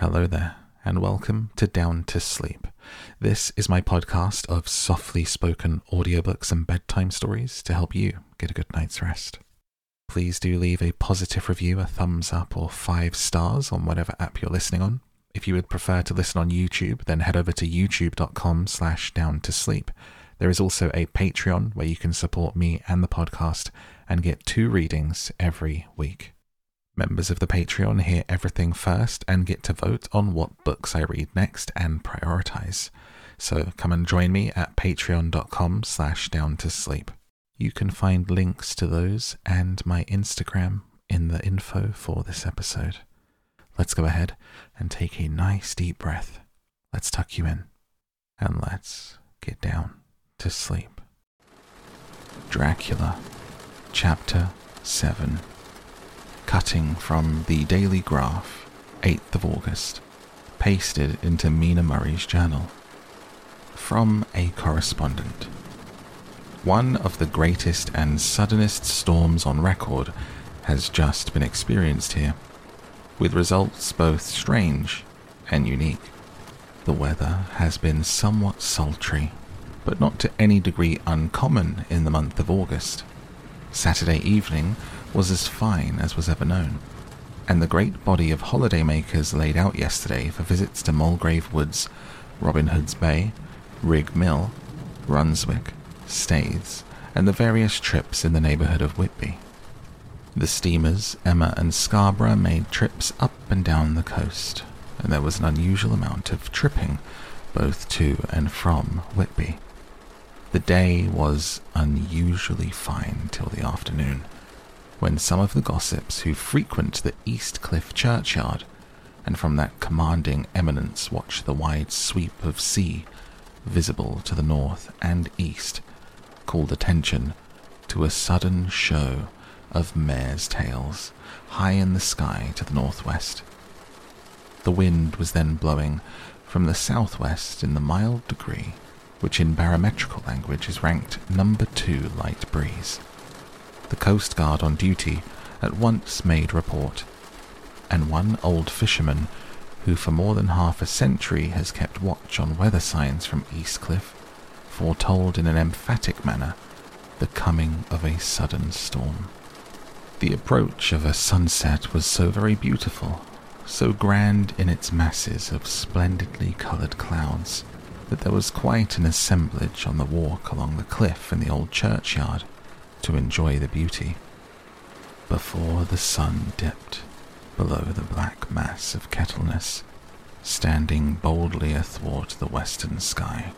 Hello there, and welcome to Down to Sleep. This is my podcast of softly spoken audiobooks and bedtime stories to help you get a good night's rest. Please do leave a positive review, a thumbs up, or five stars on whatever app you're listening on. If you would prefer to listen on YouTube, then head over to youtube.com slash down to sleep. There is also a Patreon where you can support me and the podcast and get two readings every week. Members of the Patreon hear everything first and get to vote on what books I read next and prioritize. So come and join me at patreon.com slash down to sleep. You can find links to those and my Instagram in the info for this episode. Let's go ahead and take a nice deep breath. Let's tuck you in and let's get down to sleep. Dracula, Chapter 7 cutting from the Dailygraph, 8th of August, pasted into Mina Murray's journal. From a correspondent. One of the greatest and suddenest storms on record has just been experienced here, with results both strange and unique. The weather has been somewhat sultry, but not to any degree uncommon in the month of August. Saturday evening was as fine as was ever known, and the great body of holidaymakers laid out yesterday for visits to Mulgrave Woods, Robin Hood's Bay, Rigg Mill, Runswick, Staithes, and the various trips in the neighbourhood of Whitby. The steamers Emma and Scarborough made trips up and down the coast, and there was an unusual amount of tripping both to and from Whitby. The day was unusually fine till the afternoon, when some of the gossips who frequent the East Cliff churchyard and from that commanding eminence watch the wide sweep of sea visible to the north and east called attention to a sudden show of mares' tails high in the sky to the northwest. The wind was then blowing from the southwest in the mild degree which in barometrical language is ranked number two light breeze. The Coast Guard on duty at once made report, and one old fisherman, who for more than half a century has kept watch on weather signs from Eastcliff, foretold in an emphatic manner the coming of a sudden storm. The approach of a sunset was so very beautiful, so grand in its masses of splendidly coloured clouds, that there was quite an assemblage on the walk along the cliff in the old churchyard to enjoy the beauty. Before the sun dipped below the black mass of Kettleness, standing boldly athwart the western sky,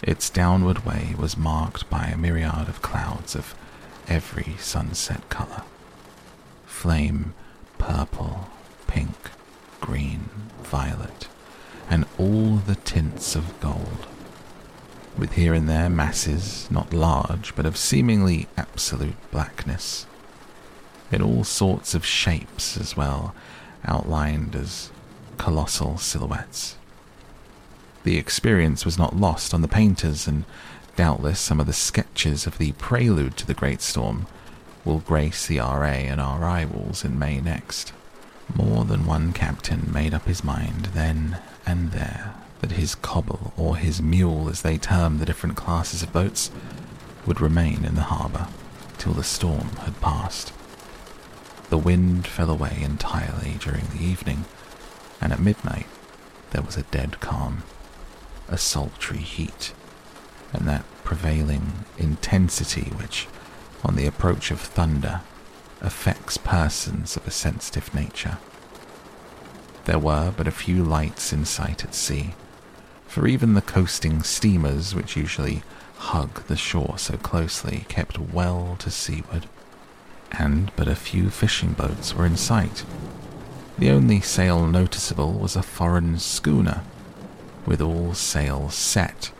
its downward way was marked by a myriad of clouds of every sunset color flame, purple, pink, green, violet, and all the tints of gold with here and there masses, not large, but of seemingly absolute blackness, in all sorts of shapes as well, outlined as colossal silhouettes. The experience was not lost on the painters, and doubtless some of the sketches of the prelude to the great storm will grace the RA and RI walls in May next. More than one captain made up his mind then and there that his cobble, or his mule as they term the different classes of boats, would remain in the harbour till the storm had passed. The wind fell away entirely during the evening, and at midnight there was a dead calm, a sultry heat, and that prevailing intensity which, on the approach of thunder, affects persons of a sensitive nature. There were but a few lights in sight at sea, for even the coasting steamers, which usually hug the shore so closely, kept well to seaward, and but a few fishing boats were in sight. The only sail noticeable was a foreign schooner, with all sails set,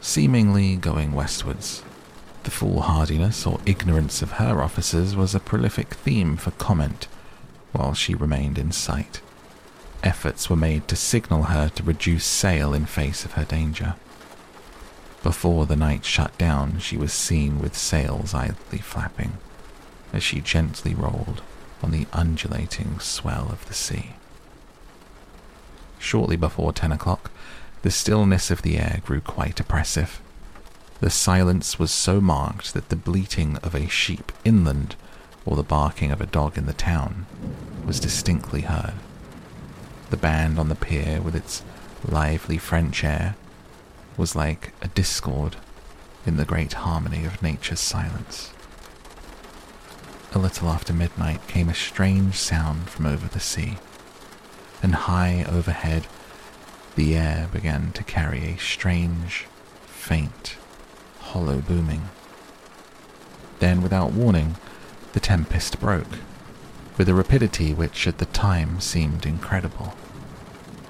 seemingly going westwards. The foolhardiness or ignorance of her officers was a prolific theme for comment while she remained in sight efforts were made to signal her to reduce sail in face of her danger. Before the night shut down, she was seen with sails idly flapping as she gently rolled on the undulating swell of the sea. shortly before ten o'clock, the stillness of the air grew quite oppressive. The silence was so marked that the bleating of a sheep inland or the barking of a dog in the town was distinctly heard. The band on the pier, with its lively French air, was like a discord in the great harmony of nature's silence. A little after midnight came a strange sound from over the sea, and high overhead the air began to carry a strange, faint, hollow booming. Then, without warning, the tempest broke, with a rapidity which at the time seemed incredible,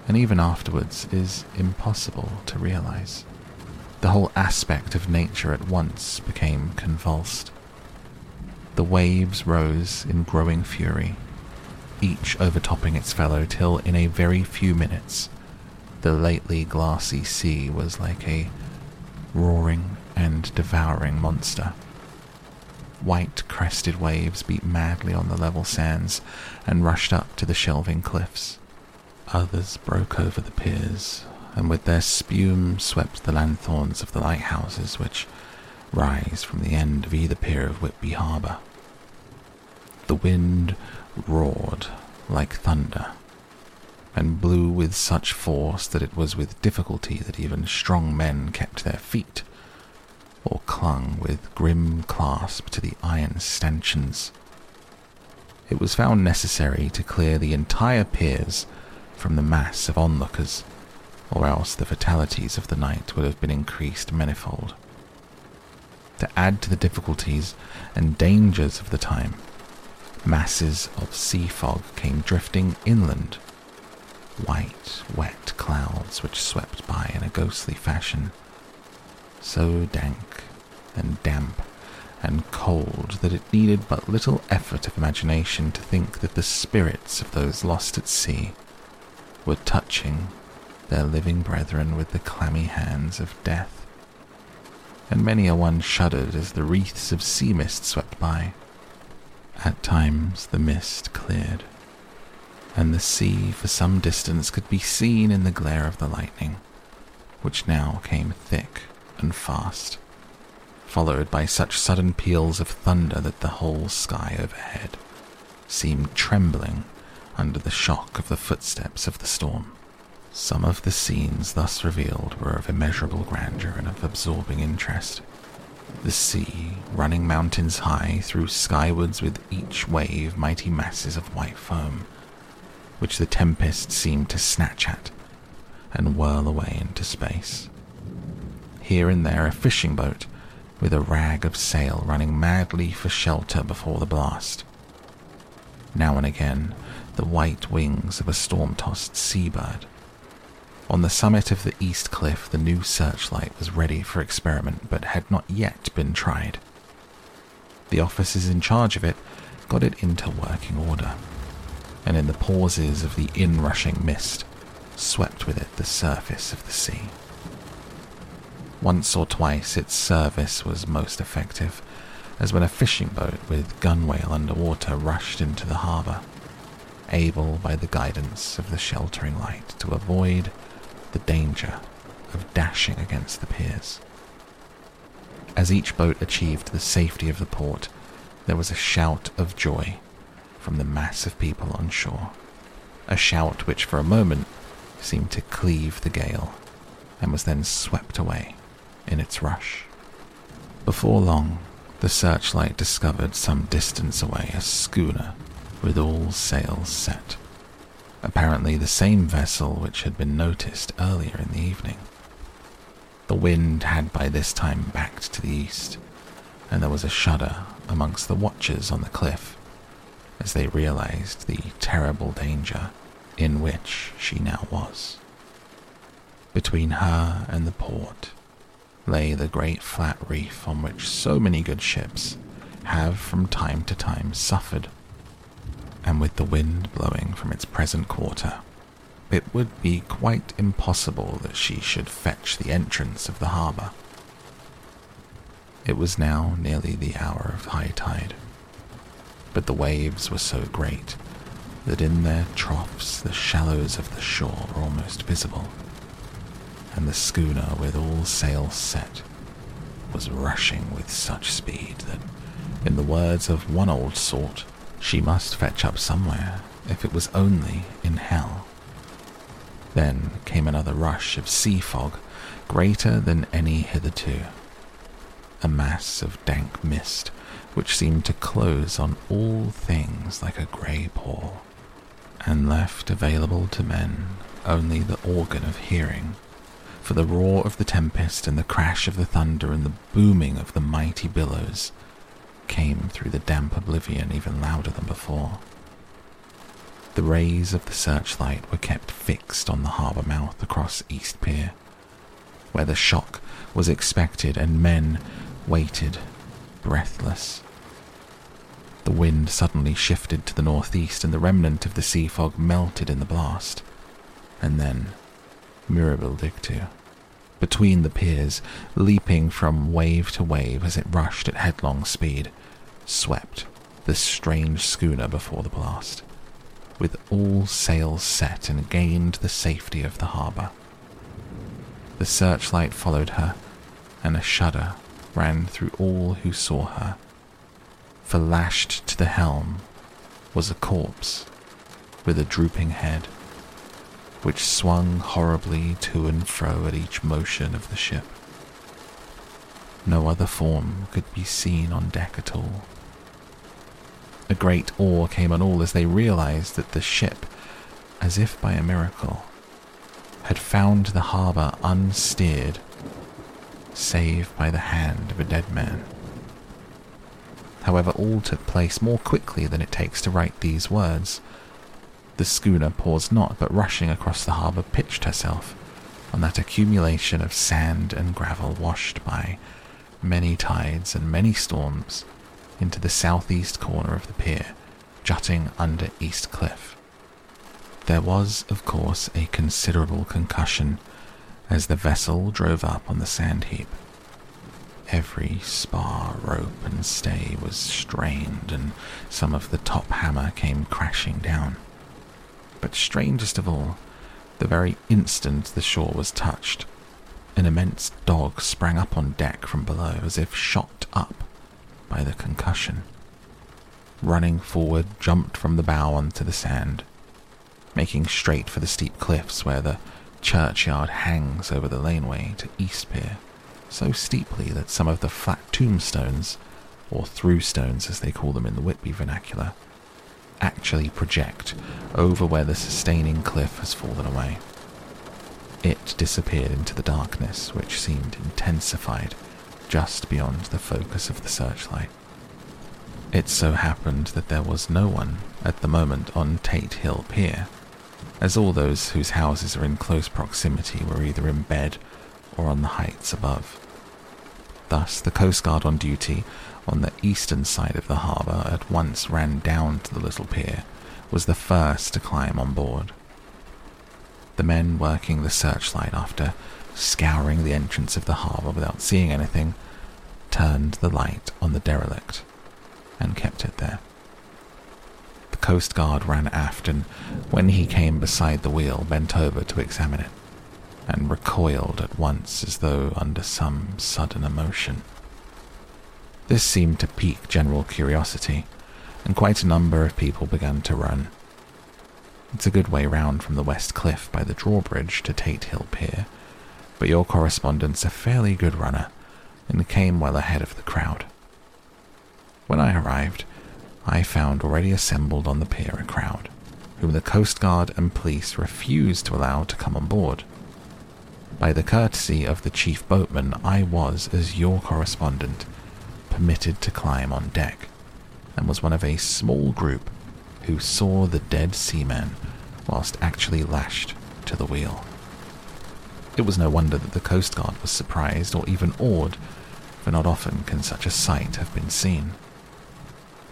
and even afterwards is impossible to realize. The whole aspect of nature at once became convulsed. The waves rose in growing fury, each overtopping its fellow till in a very few minutes the lately glassy sea was like a roaring and devouring monster. White crested waves beat madly on the level sands and rushed up to the shelving cliffs. Others broke over the piers, and with their spume swept the lanthorns of the lighthouses which rise from the end of either pier of Whitby Harbour. The wind roared like thunder, and blew with such force that it was with difficulty that even strong men kept their feet or clung with grim clasp to the iron stanchions. It was found necessary to clear the entire piers from the mass of onlookers, or else the fatalities of the night would have been increased manifold. To add to the difficulties and dangers of the time, masses of sea fog came drifting inland, white, wet clouds which swept by in a ghostly fashion so dank and damp and cold that it needed but little effort of imagination to think that the spirits of those lost at sea were touching their living brethren with the clammy hands of death. And many a one shuddered as the wreaths of sea mist swept by. At times the mist cleared, and the sea for some distance could be seen in the glare of the lightning, which now came thick and fast, followed by such sudden peals of thunder that the whole sky overhead seemed trembling under the shock of the footsteps of the storm. Some of the scenes thus revealed were of immeasurable grandeur and of absorbing interest. The sea, running mountains high, threw skywards with each wave mighty masses of white foam, which the tempest seemed to snatch at and whirl away into space here and there a fishing boat with a rag of sail running madly for shelter before the blast. Now and again, the white wings of a storm tossed seabird. On the summit of the east cliff, the new searchlight was ready for experiment but had not yet been tried. The officers in charge of it got it into working order, and in the pauses of the inrushing mist, swept with it the surface of the sea. Once or twice its service was most effective, as when a fishing boat with gunwale underwater rushed into the harbour, able by the guidance of the sheltering light to avoid the danger of dashing against the piers. As each boat achieved the safety of the port, there was a shout of joy from the mass of people on shore, a shout which for a moment seemed to cleave the gale and was then swept away in its rush. Before long, the searchlight discovered some distance away a schooner with all sails set, apparently the same vessel which had been noticed earlier in the evening. The wind had by this time backed to the east, and there was a shudder amongst the watchers on the cliff as they realized the terrible danger in which she now was. Between her and the port lay the great flat reef on which so many good ships have from time to time suffered. And with the wind blowing from its present quarter, it would be quite impossible that she should fetch the entrance of the harbour. It was now nearly the hour of high tide, but the waves were so great that in their troughs the shallows of the shore were almost visible, and the schooner, with all sails set, was rushing with such speed that, in the words of one old sort, she must fetch up somewhere, if it was only in hell. Then came another rush of sea fog, greater than any hitherto, a mass of dank mist which seemed to close on all things like a grey pall, and left available to men only the organ of hearing, for the roar of the tempest and the crash of the thunder and the booming of the mighty billows came through the damp oblivion even louder than before. The rays of the searchlight were kept fixed on the harbour mouth across East Pier, where the shock was expected and men waited, breathless. The wind suddenly shifted to the northeast and the remnant of the sea fog melted in the blast. And then, Mirabile Dictu, between the piers, leaping from wave to wave as it rushed at headlong speed, swept the strange schooner before the blast, with all sails set and gained the safety of the harbour. The searchlight followed her, and a shudder ran through all who saw her. For lashed to the helm was a corpse with a drooping head, which swung horribly to and fro at each motion of the ship. No other form could be seen on deck at all. A great awe came on all as they realized that the ship, as if by a miracle, had found the harbour unsteered save by the hand of a dead man. However, all took place more quickly than it takes to write these words. The schooner paused not, but rushing across the harbour, pitched herself on that accumulation of sand and gravel washed by many tides and many storms into the southeast corner of the pier, jutting under East Cliff. There was, of course, a considerable concussion as the vessel drove up on the sand heap. Every spar, rope, and stay was strained, and some of the top hamper came crashing down. But strangest of all, the very instant the shore was touched, an immense dog sprang up on deck from below as if shot up by the concussion. Running forward, jumped from the bow onto the sand, making straight for the steep cliffs where the churchyard hangs over the laneway to East Pier, so steeply that some of the flat tombstones, or through stones as they call them in the Whitby vernacular, actually project over where the sustaining cliff has fallen away. It disappeared into the darkness, which seemed intensified just beyond the focus of the searchlight. It so happened that there was no one at the moment on Tate Hill Pier, as all those whose houses are in close proximity were either in bed or on the heights above. Thus, the Coast Guard on duty on the eastern side of the harbour at once ran down to the little pier, was the first to climb on board. The men working the searchlight, after scouring the entrance of the harbour without seeing anything, turned the light on the derelict and kept it there. The Coast Guard ran aft and, when he came beside the wheel, bent over to examine it, and recoiled at once as though under some sudden emotion. This seemed to pique general curiosity, and quite a number of people began to run. It's a good way round from the West Cliff by the drawbridge to Tate Hill Pier, but your correspondent's a fairly good runner and came well ahead of the crowd. When I arrived, I found already assembled on the pier a crowd, whom the Coast Guard and police refused to allow to come on board. By the courtesy of the chief boatman, I was, as your correspondent, permitted to climb on deck, and was one of a small group who saw the dead seaman whilst actually lashed to the wheel. It was no wonder that the Coast Guard was surprised or even awed, for not often can such a sight have been seen.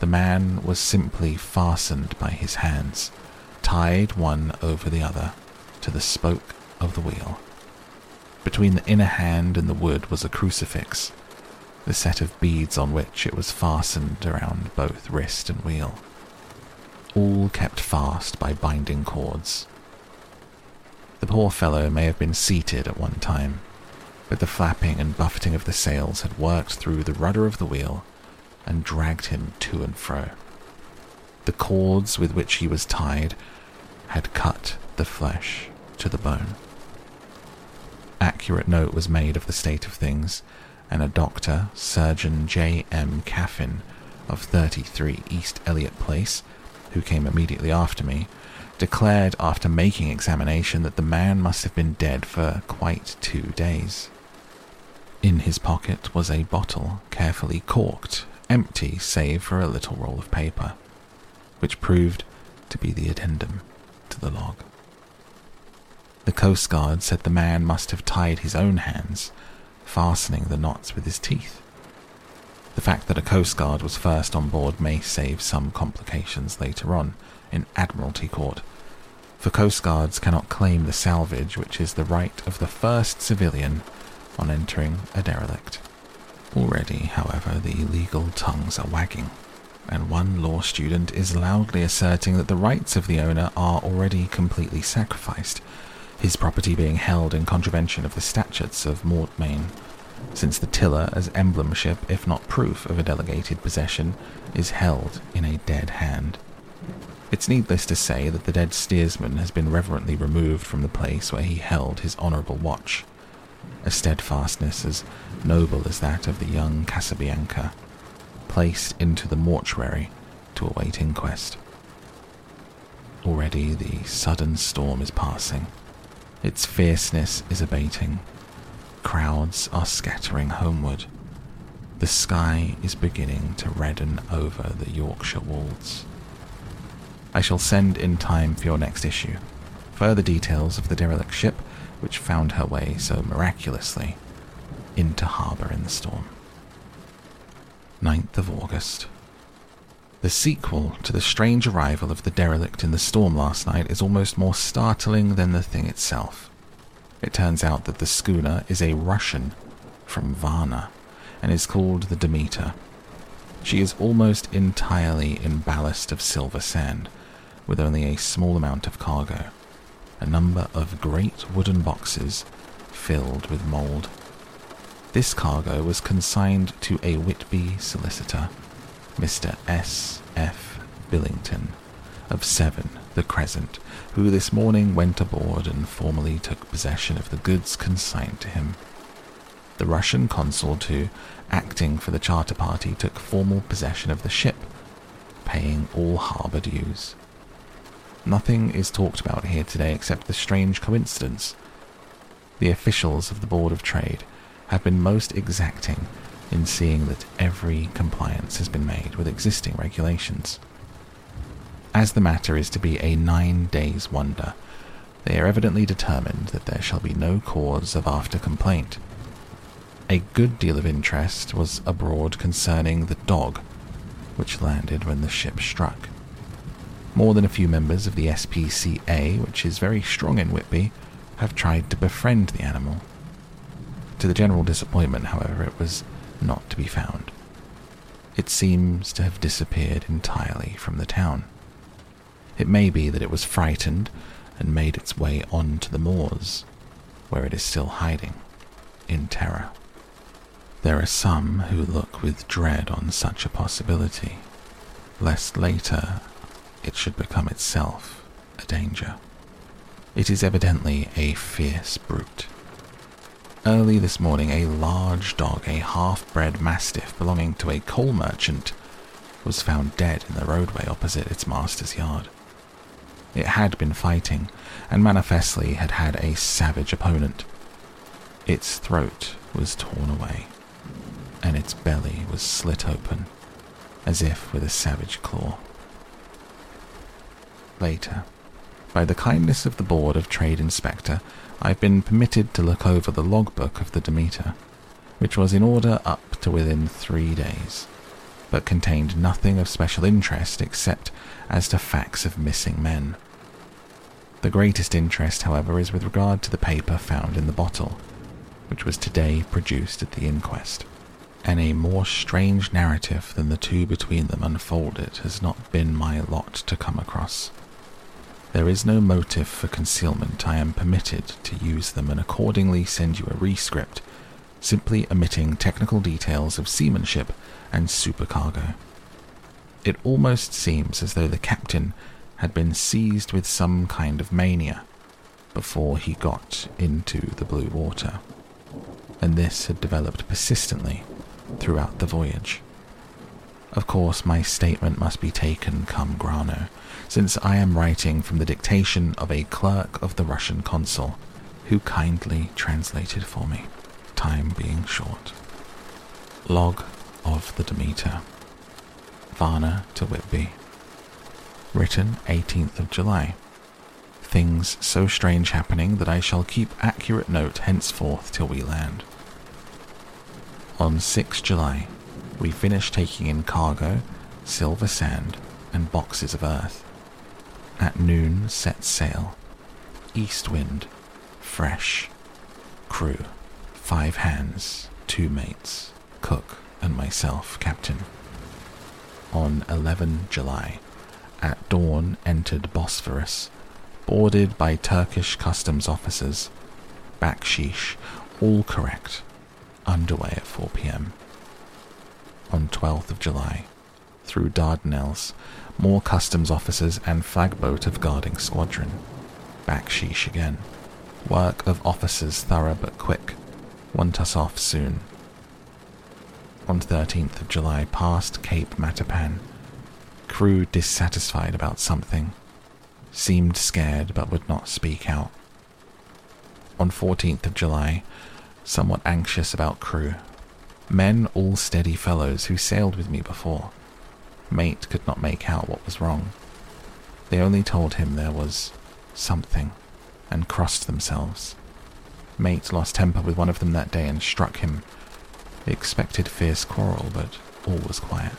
The man was simply fastened by his hands, tied one over the other, to the spoke of the wheel. Between the inner hand and the wood was a crucifix, the set of beads on which it was fastened around both wrist and wheel. all kept fast by binding cords. The poor fellow may have been seated at one time, but the flapping and buffeting of the sails had worked through the rudder of the wheel and dragged him to and fro. The cords with which he was tied had cut the flesh to the bone. Accurate note was made of the state of things, and a doctor, Surgeon J. M. Caffyn, of 33 East Elliot Place, who came immediately after me, declared after making examination that the man must have been dead for quite two days. In his pocket was a bottle, carefully corked, empty save for a little roll of paper, which proved to be the addendum to the log. The Coast Guard said the man must have tied his own hands, fastening the knots with his teeth. The fact that a Coast Guard was first on board may save some complications later on in Admiralty Court, for Coast Guards cannot claim the salvage which is the right of the first civilian on entering a derelict. Already, however, the legal tongues are wagging, and one law student is loudly asserting that the rights of the owner are already completely sacrificed, his property being held in contravention of the statutes of Mortmain since the tiller as emblemship, if not proof of a delegated possession, is held in a dead hand. It's needless to say that the dead steersman has been reverently removed from the place where he held his honourable watch, a steadfastness as noble as that of the young Casabianca, placed into the mortuary to await inquest. Already the sudden storm is passing. Its fierceness is abating, Crowds are scattering homeward. The sky is beginning to redden over the Yorkshire wolds. I shall send in time for your next issue further details of the derelict ship which found her way so miraculously into harbour in the storm. 9th of August. The sequel to the strange arrival of the derelict in the storm last night is almost more startling than the thing itself. It turns out that the schooner is a Russian from Varna and is called the Demeter. She is almost entirely in ballast of silver sand, with only a small amount of cargo, a number of great wooden boxes filled with mould. This cargo was consigned to a Whitby solicitor, Mr. S. F. Billington, of 7 the Crescent, who this morning went aboard and formally took possession of the goods consigned to him. The Russian consul, too, acting for the charter party, took formal possession of the ship, paying all harbour dues. Nothing is talked about here today except the strange coincidence. The officials of the Board of Trade have been most exacting in seeing that every compliance has been made with existing regulations. As the matter is to be a nine days' wonder, they are evidently determined that there shall be no cause of after complaint. A good deal of interest was abroad concerning the dog which landed when the ship struck. More than a few members of the SPCA, which is very strong in Whitby, have tried to befriend the animal. To the general disappointment, however, it was not to be found. It seems to have disappeared entirely from the town. It may be that it was frightened and made its way on to the moors, where it is still hiding, in terror. There are some who look with dread on such a possibility, lest later it should become itself a danger. It is evidently a fierce brute. Early this morning, a large dog, a half bred mastiff belonging to a coal merchant, was found dead in the roadway opposite its master's yard. It had been fighting, and manifestly had had a savage opponent. Its throat was torn away, and its belly was slit open, as if with a savage claw. Later, by the kindness of the Board of Trade Inspector, I've been permitted to look over the logbook of the Demeter, which was in order up to within three days, but contained nothing of special interest except as to facts of missing men. The greatest interest, however, is with regard to the paper found in the bottle, which was today produced at the inquest. and a more strange narrative than the two between them unfolded has not been my lot to come across. There is no motive for concealment. I am permitted to use them and accordingly send you a rescript, simply omitting technical details of seamanship and supercargo. It almost seems as though the captain had been seized with some kind of mania before he got into the blue water, and this had developed persistently throughout the voyage. Of course, my statement must be taken cum grano, since I am writing from the dictation of a clerk of the Russian consul, who kindly translated for me, time being short. Log of the Demeter. Varna to Whitby. Written 18th of July. Things so strange happening that I shall keep accurate note henceforth till we land. On 6 July, we finished taking in cargo, silver sand, and boxes of earth. At noon, set sail. East wind, fresh. Crew, five hands, two mates, cook, and myself, captain. On 11 July, at dawn, entered Bosphorus, boarded by Turkish customs officers. Bakshish, all correct underway at 4 pm. On 12th of July, through Dardanelles, more customs officers and flagboat of guarding squadron. Bakshish again. Work of officers thorough but quick. Want us off soon. On 13th of July, past Cape Matapan. Crew dissatisfied about something. Seemed scared but would not speak out. On 14th of July, somewhat anxious about crew. Men all steady fellows who sailed with me before. Mate could not make out what was wrong. They only told him there was something and crossed themselves. Mate lost temper with one of them that day and struck him. They expected fierce quarrel, but all was quiet.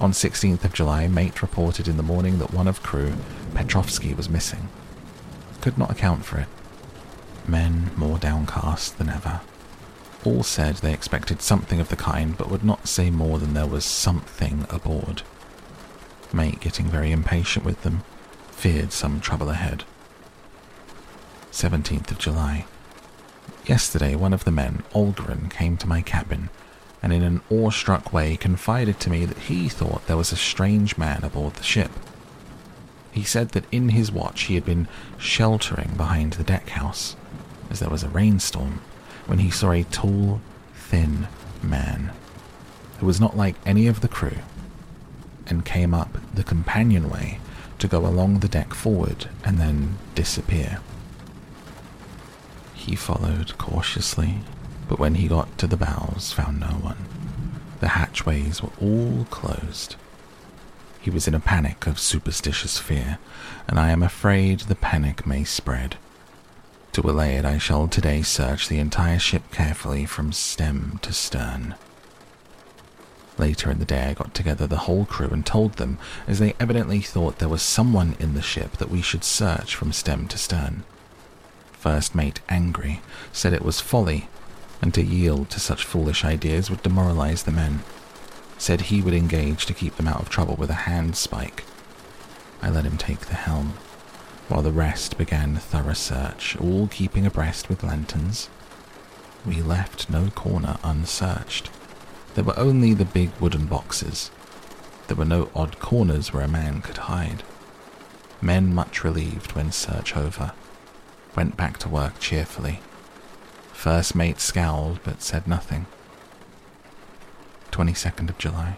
On 16th of July, Mate reported in the morning that one of crew, Petrovsky, was missing. Could not account for it men more downcast than ever. All said they expected something of the kind, but would not say more than there was something aboard. Mate, getting very impatient with them, feared some trouble ahead. 17th of July. Yesterday, one of the men, Olgren, came to my cabin and in an awestruck way confided to me that he thought there was a strange man aboard the ship. He said that in his watch he had been sheltering behind the deckhouse as there was a rainstorm when he saw a tall, thin man who was not like any of the crew and came up the companionway to go along the deck forward and then disappear. He followed cautiously, but when he got to the bows, found no one. The hatchways were all closed. He was in a panic of superstitious fear, and I am afraid the panic may spread to allay it, I shall today search the entire ship carefully from stem to stern. Later in the day, I got together the whole crew and told them, as they evidently thought there was someone in the ship, that we should search from stem to stern. First mate, angry, said it was folly, and to yield to such foolish ideas would demoralize the men. Said he would engage to keep them out of trouble with a handspike. I let him take the helm while the rest began thorough search, all keeping abreast with lanterns. We left no corner unsearched. There were only the big wooden boxes. There were no odd corners where a man could hide. Men, much relieved when search over, went back to work cheerfully. First mate scowled but said nothing. 22nd of July.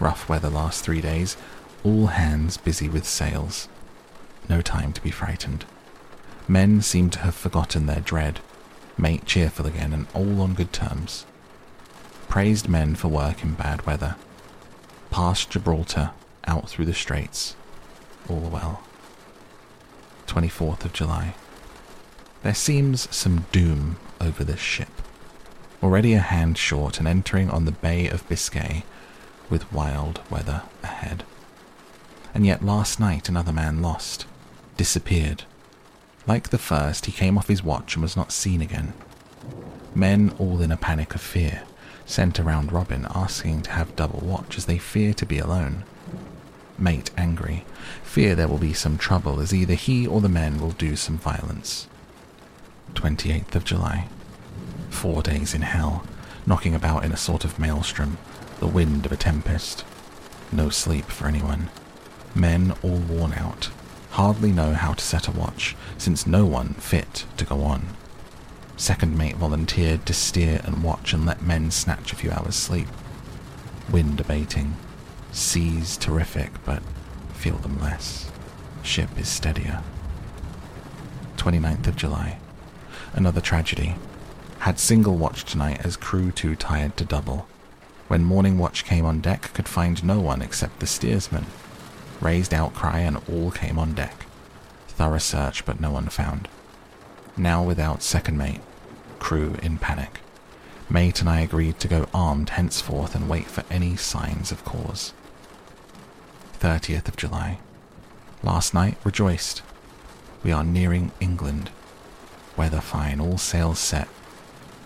Rough weather last three days, all hands busy with sails no time to be frightened. Men seem to have forgotten their dread, mate cheerful again, and all on good terms. Praised men for work in bad weather. Past Gibraltar, out through the straits. All well. 24th of July. There seems some doom over this ship. Already a hand short and entering on the Bay of Biscay with wild weather ahead. And yet last night another man lost disappeared. Like the first, he came off his watch and was not seen again. Men all in a panic of fear, sent around Robin asking to have double watch as they fear to be alone. Mate angry, fear there will be some trouble as either he or the men will do some violence. 28th of July. Four days in hell, knocking about in a sort of maelstrom, the wind of a tempest. No sleep for anyone. Men all worn out, hardly know how to set a watch, since no one fit to go on. Second mate volunteered to steer and watch and let men snatch a few hours' sleep. Wind abating, seas terrific, but feel them less. Ship is steadier. 29th of July. Another tragedy. Had single watch tonight as crew too tired to double. When morning watch came on deck, could find no one except the steersman. Raised outcry and all came on deck. Thorough search, but no one found. Now without second mate. Crew in panic. Mate and I agreed to go armed henceforth and wait for any signs of cause. 30th of July. Last night rejoiced. We are nearing England. Weather fine, all sails set.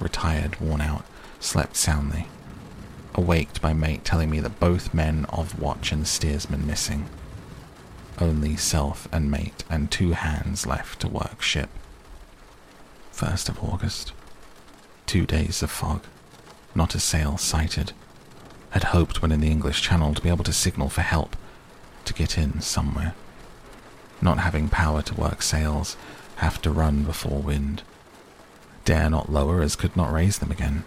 Retired, worn out, slept soundly. Awaked by mate telling me that both men of watch and steersman missing. Only self and mate and two hands left to work ship. 1st of August. Two days of fog. Not a sail sighted. Had hoped when in the English Channel to be able to signal for help, to get in somewhere. Not having power to work sails, have to run before wind. Dare not lower as could not raise them again.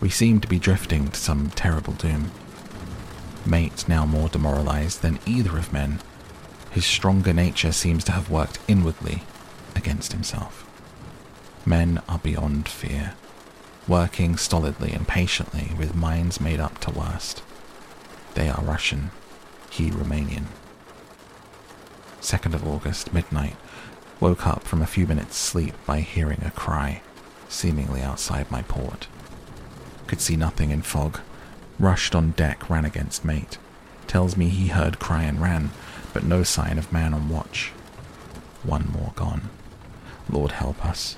We seemed to be drifting to some terrible doom. Mate now more demoralized than either of men, his stronger nature seems to have worked inwardly against himself. Men are beyond fear, working stolidly and patiently with minds made up to worst. They are Russian, he Romanian. 2nd of August, midnight. Woke up from a few minutes' sleep by hearing a cry, seemingly outside my port. Could see nothing in fog. Rushed on deck, ran against mate. Tells me he heard cry and ran, but no sign of man on watch. One more gone. Lord help us.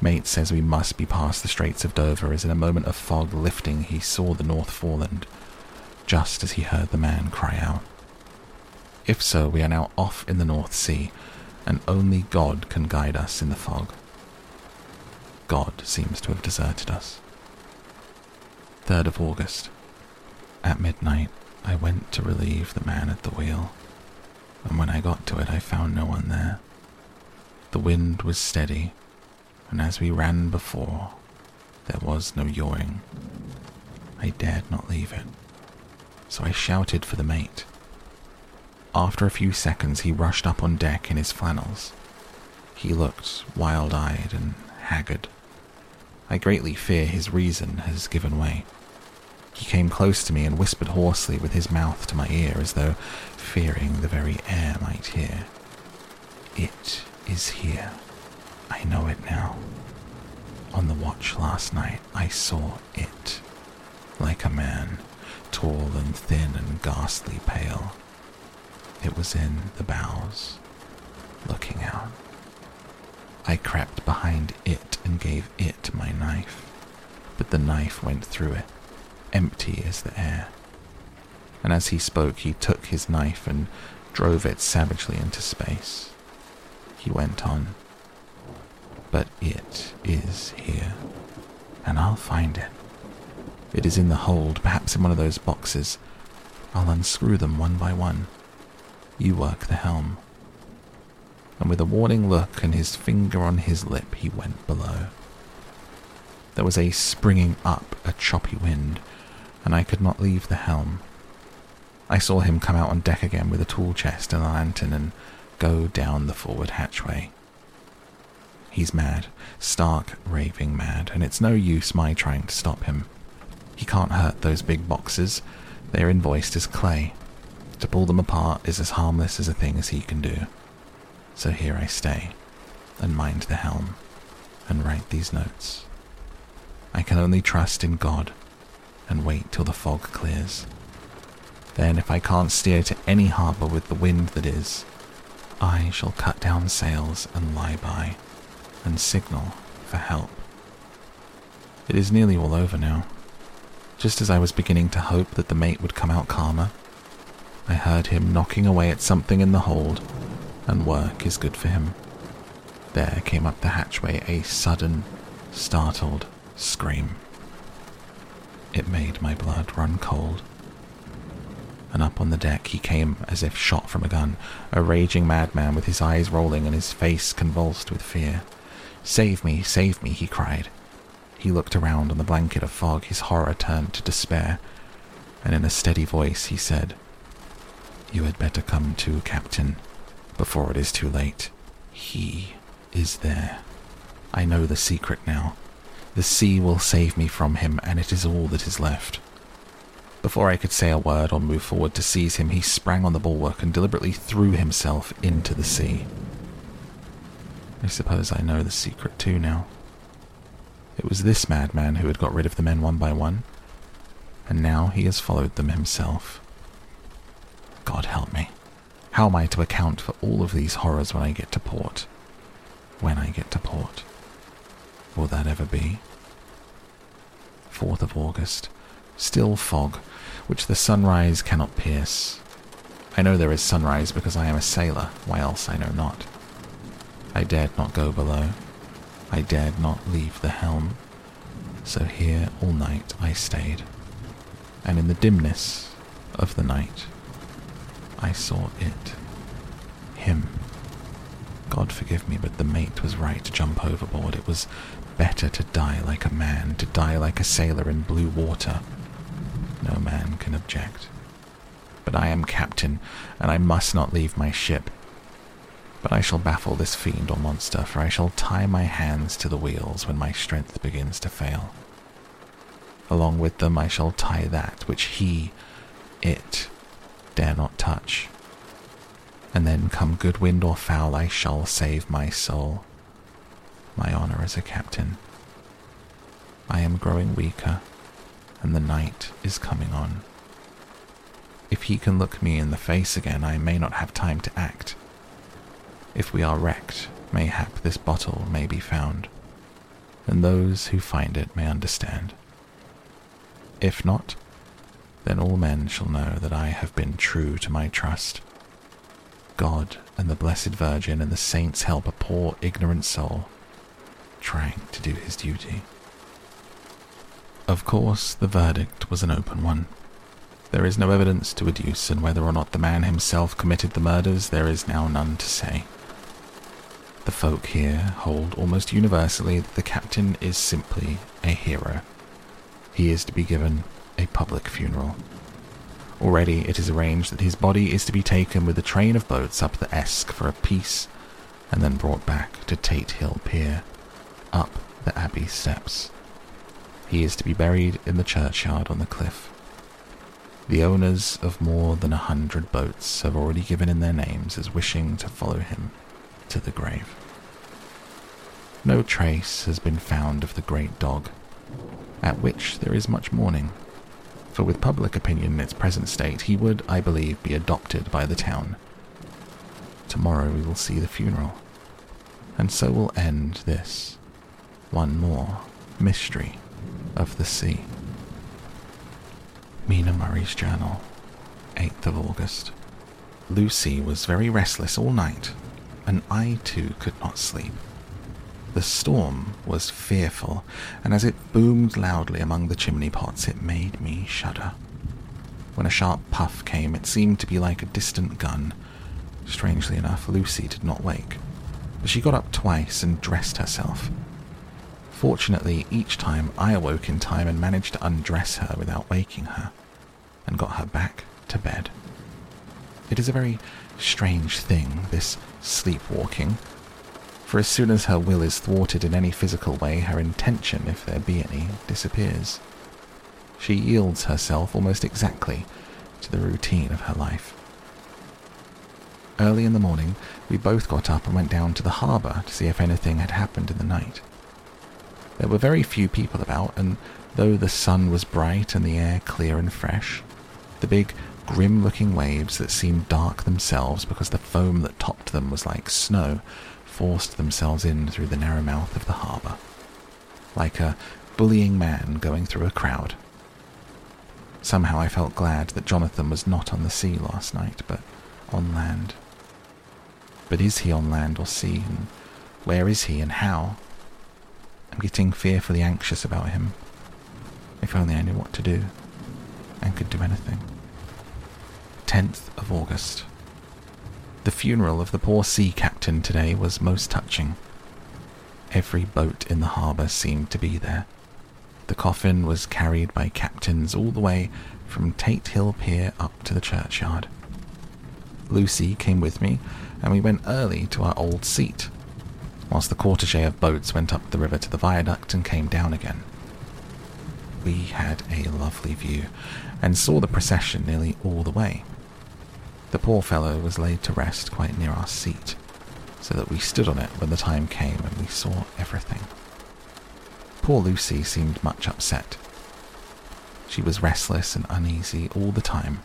Mate says we must be past the Straits of Dover as in a moment of fog lifting he saw the North Foreland, just as he heard the man cry out. If so, we are now off in the North Sea, and only God can guide us in the fog. God seems to have deserted us. 3rd of August. At midnight, I went to relieve the man at the wheel, and when I got to it, I found no one there. The wind was steady, and as we ran before, there was no yawing. I dared not leave it, so I shouted for the mate. After a few seconds, he rushed up on deck in his flannels. He looked wild eyed and haggard. I greatly fear his reason has given way. He came close to me and whispered hoarsely with his mouth to my ear as though fearing the very air might hear. It is here. I know it now. On the watch last night, I saw it, like a man, tall and thin and ghastly pale. It was in the bows, looking out. I crept behind it and gave it my knife, but the knife went through it, empty as the air. And as he spoke, he took his knife and drove it savagely into space. He went on. But it is here, and I'll find it. It is in the hold, perhaps in one of those boxes. I'll unscrew them one by one. You work the helm. And with a warning look and his finger on his lip, he went below. There was a springing up, a choppy wind, and I could not leave the helm. I saw him come out on deck again with a tool chest and a lantern and go down the forward hatchway. He's mad, stark, raving mad, and it's no use my trying to stop him. He can't hurt those big boxes. They're invoiced as clay. To pull them apart is as harmless as a thing as he can do. So here I stay, and mind the helm, and write these notes. I can only trust in God, and wait till the fog clears. Then, if I can't steer to any harbour with the wind that is, I shall cut down sails and lie by, and signal for help. It is nearly all over now. Just as I was beginning to hope that the mate would come out calmer, I heard him knocking away at something in the hold, and work is good for him. There came up the hatchway a sudden, startled scream. It made my blood run cold. And up on the deck he came as if shot from a gun, a raging madman with his eyes rolling and his face convulsed with fear. Save me, save me, he cried. He looked around on the blanket of fog, his horror turned to despair, and in a steady voice he said, You had better come to, Captain, before it is too late. He is there. I know the secret now. The sea will save me from him, and it is all that is left. Before I could say a word or move forward to seize him, he sprang on the bulwark and deliberately threw himself into the sea. I suppose I know the secret too now. It was this madman who had got rid of the men one by one, and now he has followed them himself. God help me. How am I to account for all of these horrors when I get to port? When I get to port. Will that ever be? 4th of August. Still fog, which the sunrise cannot pierce. I know there is sunrise because I am a sailor, why else I know not. I dared not go below. I dared not leave the helm. So here all night I stayed. And in the dimness of the night, I saw it. Him. God forgive me, but the mate was right to jump overboard. It was Better to die like a man, to die like a sailor in blue water. No man can object. But I am captain, and I must not leave my ship. But I shall baffle this fiend or monster, for I shall tie my hands to the wheels when my strength begins to fail. Along with them I shall tie that which he, it, dare not touch. And then, come good wind or foul, I shall save my soul my honor as a captain. I am growing weaker, and the night is coming on. If he can look me in the face again, I may not have time to act. If we are wrecked, mayhap this bottle may be found, and those who find it may understand. If not, then all men shall know that I have been true to my trust. God and the Blessed Virgin and the saints help a poor, ignorant soul trying to do his duty. Of course, the verdict was an open one. There is no evidence to adduce, and whether or not the man himself committed the murders, there is now none to say. The folk here hold almost universally that the captain is simply a hero. He is to be given a public funeral. Already it is arranged that his body is to be taken with a train of boats up the Esk for a piece, and then brought back to Tate Hill Pier up the Abbey steps. He is to be buried in the churchyard on the cliff. The owners of more than a hundred boats have already given in their names as wishing to follow him to the grave. No trace has been found of the great dog, at which there is much mourning, for with public opinion in its present state, he would, I believe, be adopted by the town. Tomorrow we will see the funeral, and so will end this one more mystery of the sea. Mina Murray's Journal, 8th of August. Lucy was very restless all night, and I too could not sleep. The storm was fearful, and as it boomed loudly among the chimney pots, it made me shudder. When a sharp puff came, it seemed to be like a distant gun. Strangely enough, Lucy did not wake, but she got up twice and dressed herself. Fortunately, each time I awoke in time and managed to undress her without waking her, and got her back to bed. It is a very strange thing, this sleepwalking, for as soon as her will is thwarted in any physical way, her intention, if there be any, disappears. She yields herself almost exactly to the routine of her life. Early in the morning, we both got up and went down to the harbour to see if anything had happened in the night. There were very few people about, and though the sun was bright and the air clear and fresh, the big, grim looking waves that seemed dark themselves because the foam that topped them was like snow forced themselves in through the narrow mouth of the harbour. Like a bullying man going through a crowd. Somehow I felt glad that Jonathan was not on the sea last night, but on land. But is he on land or sea, and where is he and how? I'm getting fearfully anxious about him. If only I knew what to do and could do anything. 10th of August. The funeral of the poor sea captain today was most touching. Every boat in the harbour seemed to be there. The coffin was carried by captains all the way from Tate Hill Pier up to the churchyard. Lucy came with me, and we went early to our old seat, whilst the cortege of boats went up the river to the viaduct and came down again. We had a lovely view, and saw the procession nearly all the way. The poor fellow was laid to rest quite near our seat, so that we stood on it when the time came and we saw everything. Poor Lucy seemed much upset. She was restless and uneasy all the time,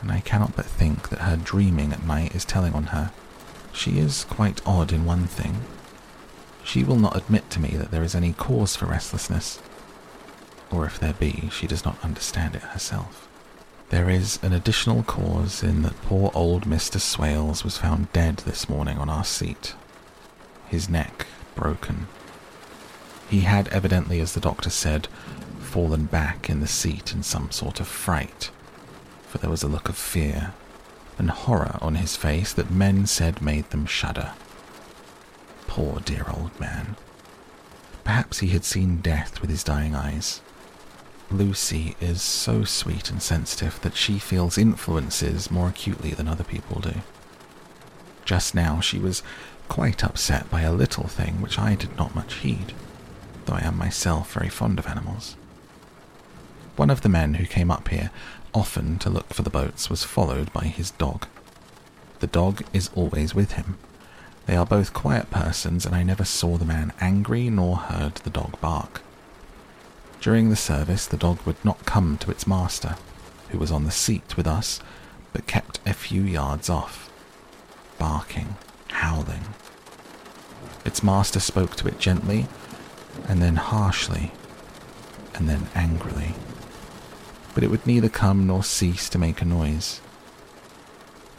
and I cannot but think that her dreaming at night is telling on her. She is quite odd in one thing. She will not admit to me that there is any cause for restlessness, or if there be, she does not understand it herself. There is an additional cause in that poor old Mr. Swales was found dead this morning on our seat, his neck broken he had evidently, as the doctor said, fallen back in the seat in some sort of fright, for there was a look of fear and horror on his face that men said made them shudder. Poor dear old man. Perhaps he had seen death with his dying eyes. Lucy is so sweet and sensitive that she feels influences more acutely than other people do. Just now she was quite upset by a little thing which I did not much heed though I am myself very fond of animals. One of the men who came up here often to look for the boats was followed by his dog. The dog is always with him. They are both quiet persons, and I never saw the man angry nor heard the dog bark. During the service, the dog would not come to its master, who was on the seat with us, but kept a few yards off, barking, howling. Its master spoke to it gently and then harshly, and then angrily. But it would neither come nor cease to make a noise.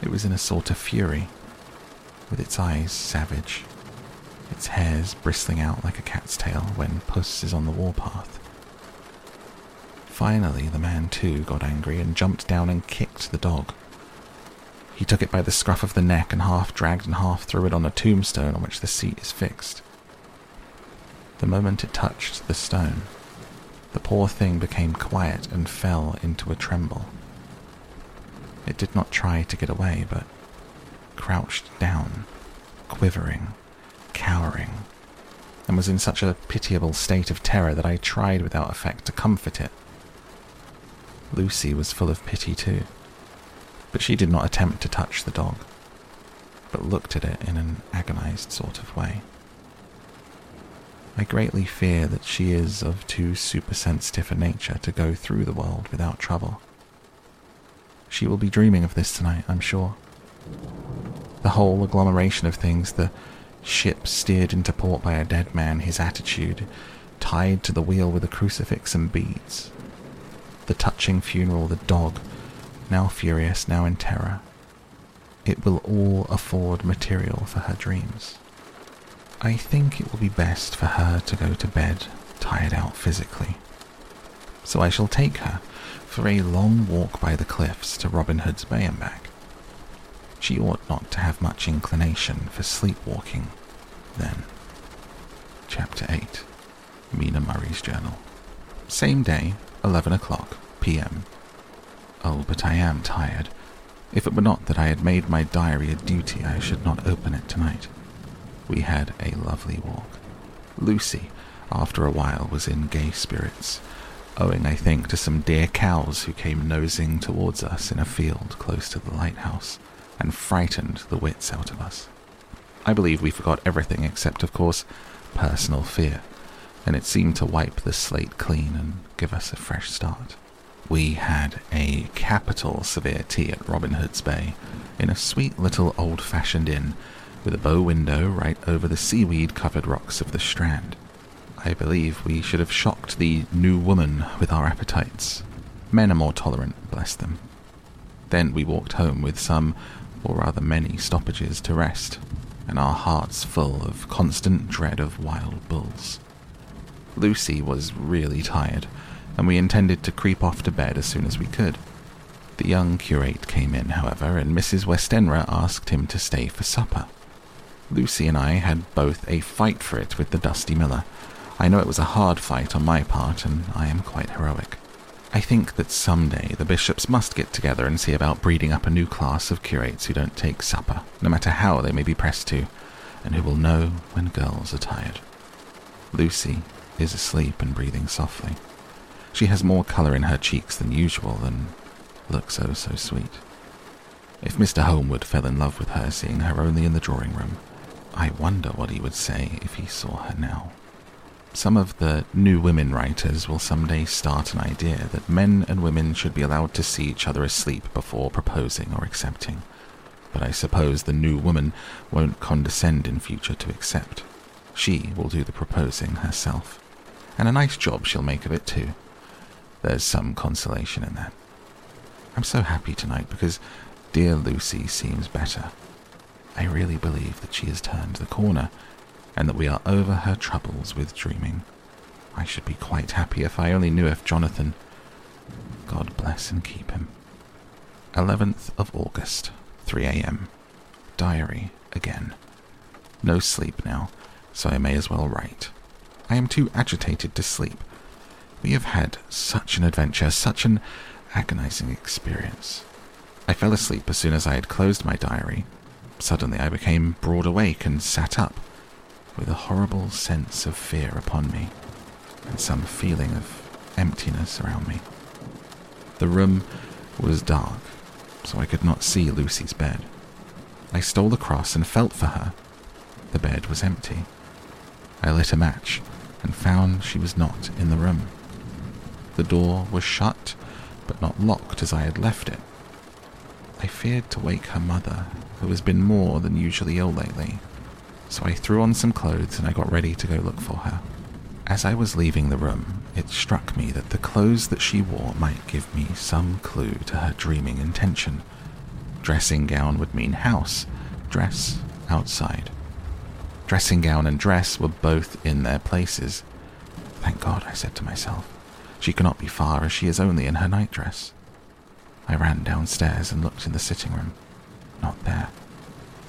It was in a sort of fury, with its eyes savage, its hairs bristling out like a cat's tail when puss is on the warpath. Finally, the man too got angry and jumped down and kicked the dog. He took it by the scruff of the neck and half dragged and half threw it on a tombstone on which the seat is fixed. The moment it touched the stone, the poor thing became quiet and fell into a tremble. It did not try to get away, but crouched down, quivering, cowering, and was in such a pitiable state of terror that I tried without effect to comfort it. Lucy was full of pity too, but she did not attempt to touch the dog, but looked at it in an agonized sort of way. I greatly fear that she is of too supersensitive a nature to go through the world without trouble. She will be dreaming of this tonight, I'm sure. The whole agglomeration of things, the ship steered into port by a dead man, his attitude, tied to the wheel with a crucifix and beads. The touching funeral, the dog, now furious, now in terror. It will all afford material for her dreams. I think it will be best for her to go to bed tired out physically. So I shall take her for a long walk by the cliffs to Robin Hood's Bay and back. She ought not to have much inclination for sleepwalking then. Chapter 8 Mina Murray's Journal. Same day, 11 o'clock p.m. Oh, but I am tired. If it were not that I had made my diary a duty, I should not open it tonight. We had a lovely walk. Lucy, after a while, was in gay spirits, owing, I think, to some dear cows who came nosing towards us in a field close to the lighthouse and frightened the wits out of us. I believe we forgot everything except, of course, personal fear, and it seemed to wipe the slate clean and give us a fresh start. We had a capital severe tea at Robin Hood's Bay in a sweet little old fashioned inn with a bow window right over the seaweed covered rocks of the strand. I believe we should have shocked the new woman with our appetites. Men are more tolerant, bless them. Then we walked home with some, or rather many, stoppages to rest, and our hearts full of constant dread of wild bulls. Lucy was really tired, and we intended to creep off to bed as soon as we could. The young curate came in, however, and Mrs. Westenra asked him to stay for supper. Lucy and I had both a fight for it with the dusty miller. I know it was a hard fight on my part, and I am quite heroic. I think that some day the bishops must get together and see about breeding up a new class of curates who don't take supper, no matter how they may be pressed to, and who will know when girls are tired. Lucy is asleep and breathing softly. She has more colour in her cheeks than usual and looks oh so sweet. If Mr. Holmwood fell in love with her seeing her only in the drawing room, I wonder what he would say if he saw her now. Some of the new women writers will someday start an idea that men and women should be allowed to see each other asleep before proposing or accepting. But I suppose the new woman won't condescend in future to accept. She will do the proposing herself. And a nice job she'll make of it, too. There's some consolation in that. I'm so happy tonight because dear Lucy seems better. I really believe that she has turned the corner and that we are over her troubles with dreaming. I should be quite happy if I only knew if Jonathan. God bless and keep him. 11th of August, 3 a.m. Diary again. No sleep now, so I may as well write. I am too agitated to sleep. We have had such an adventure, such an agonizing experience. I fell asleep as soon as I had closed my diary. Suddenly I became broad awake and sat up, with a horrible sense of fear upon me, and some feeling of emptiness around me. The room was dark, so I could not see Lucy's bed. I stole across and felt for her. The bed was empty. I lit a match and found she was not in the room. The door was shut, but not locked as I had left it. I feared to wake her mother, who has been more than usually ill lately, so I threw on some clothes and I got ready to go look for her. As I was leaving the room, it struck me that the clothes that she wore might give me some clue to her dreaming intention. Dressing gown would mean house, dress outside. Dressing gown and dress were both in their places. Thank God, I said to myself. She cannot be far, as she is only in her nightdress. I ran downstairs and looked in the sitting room. Not there.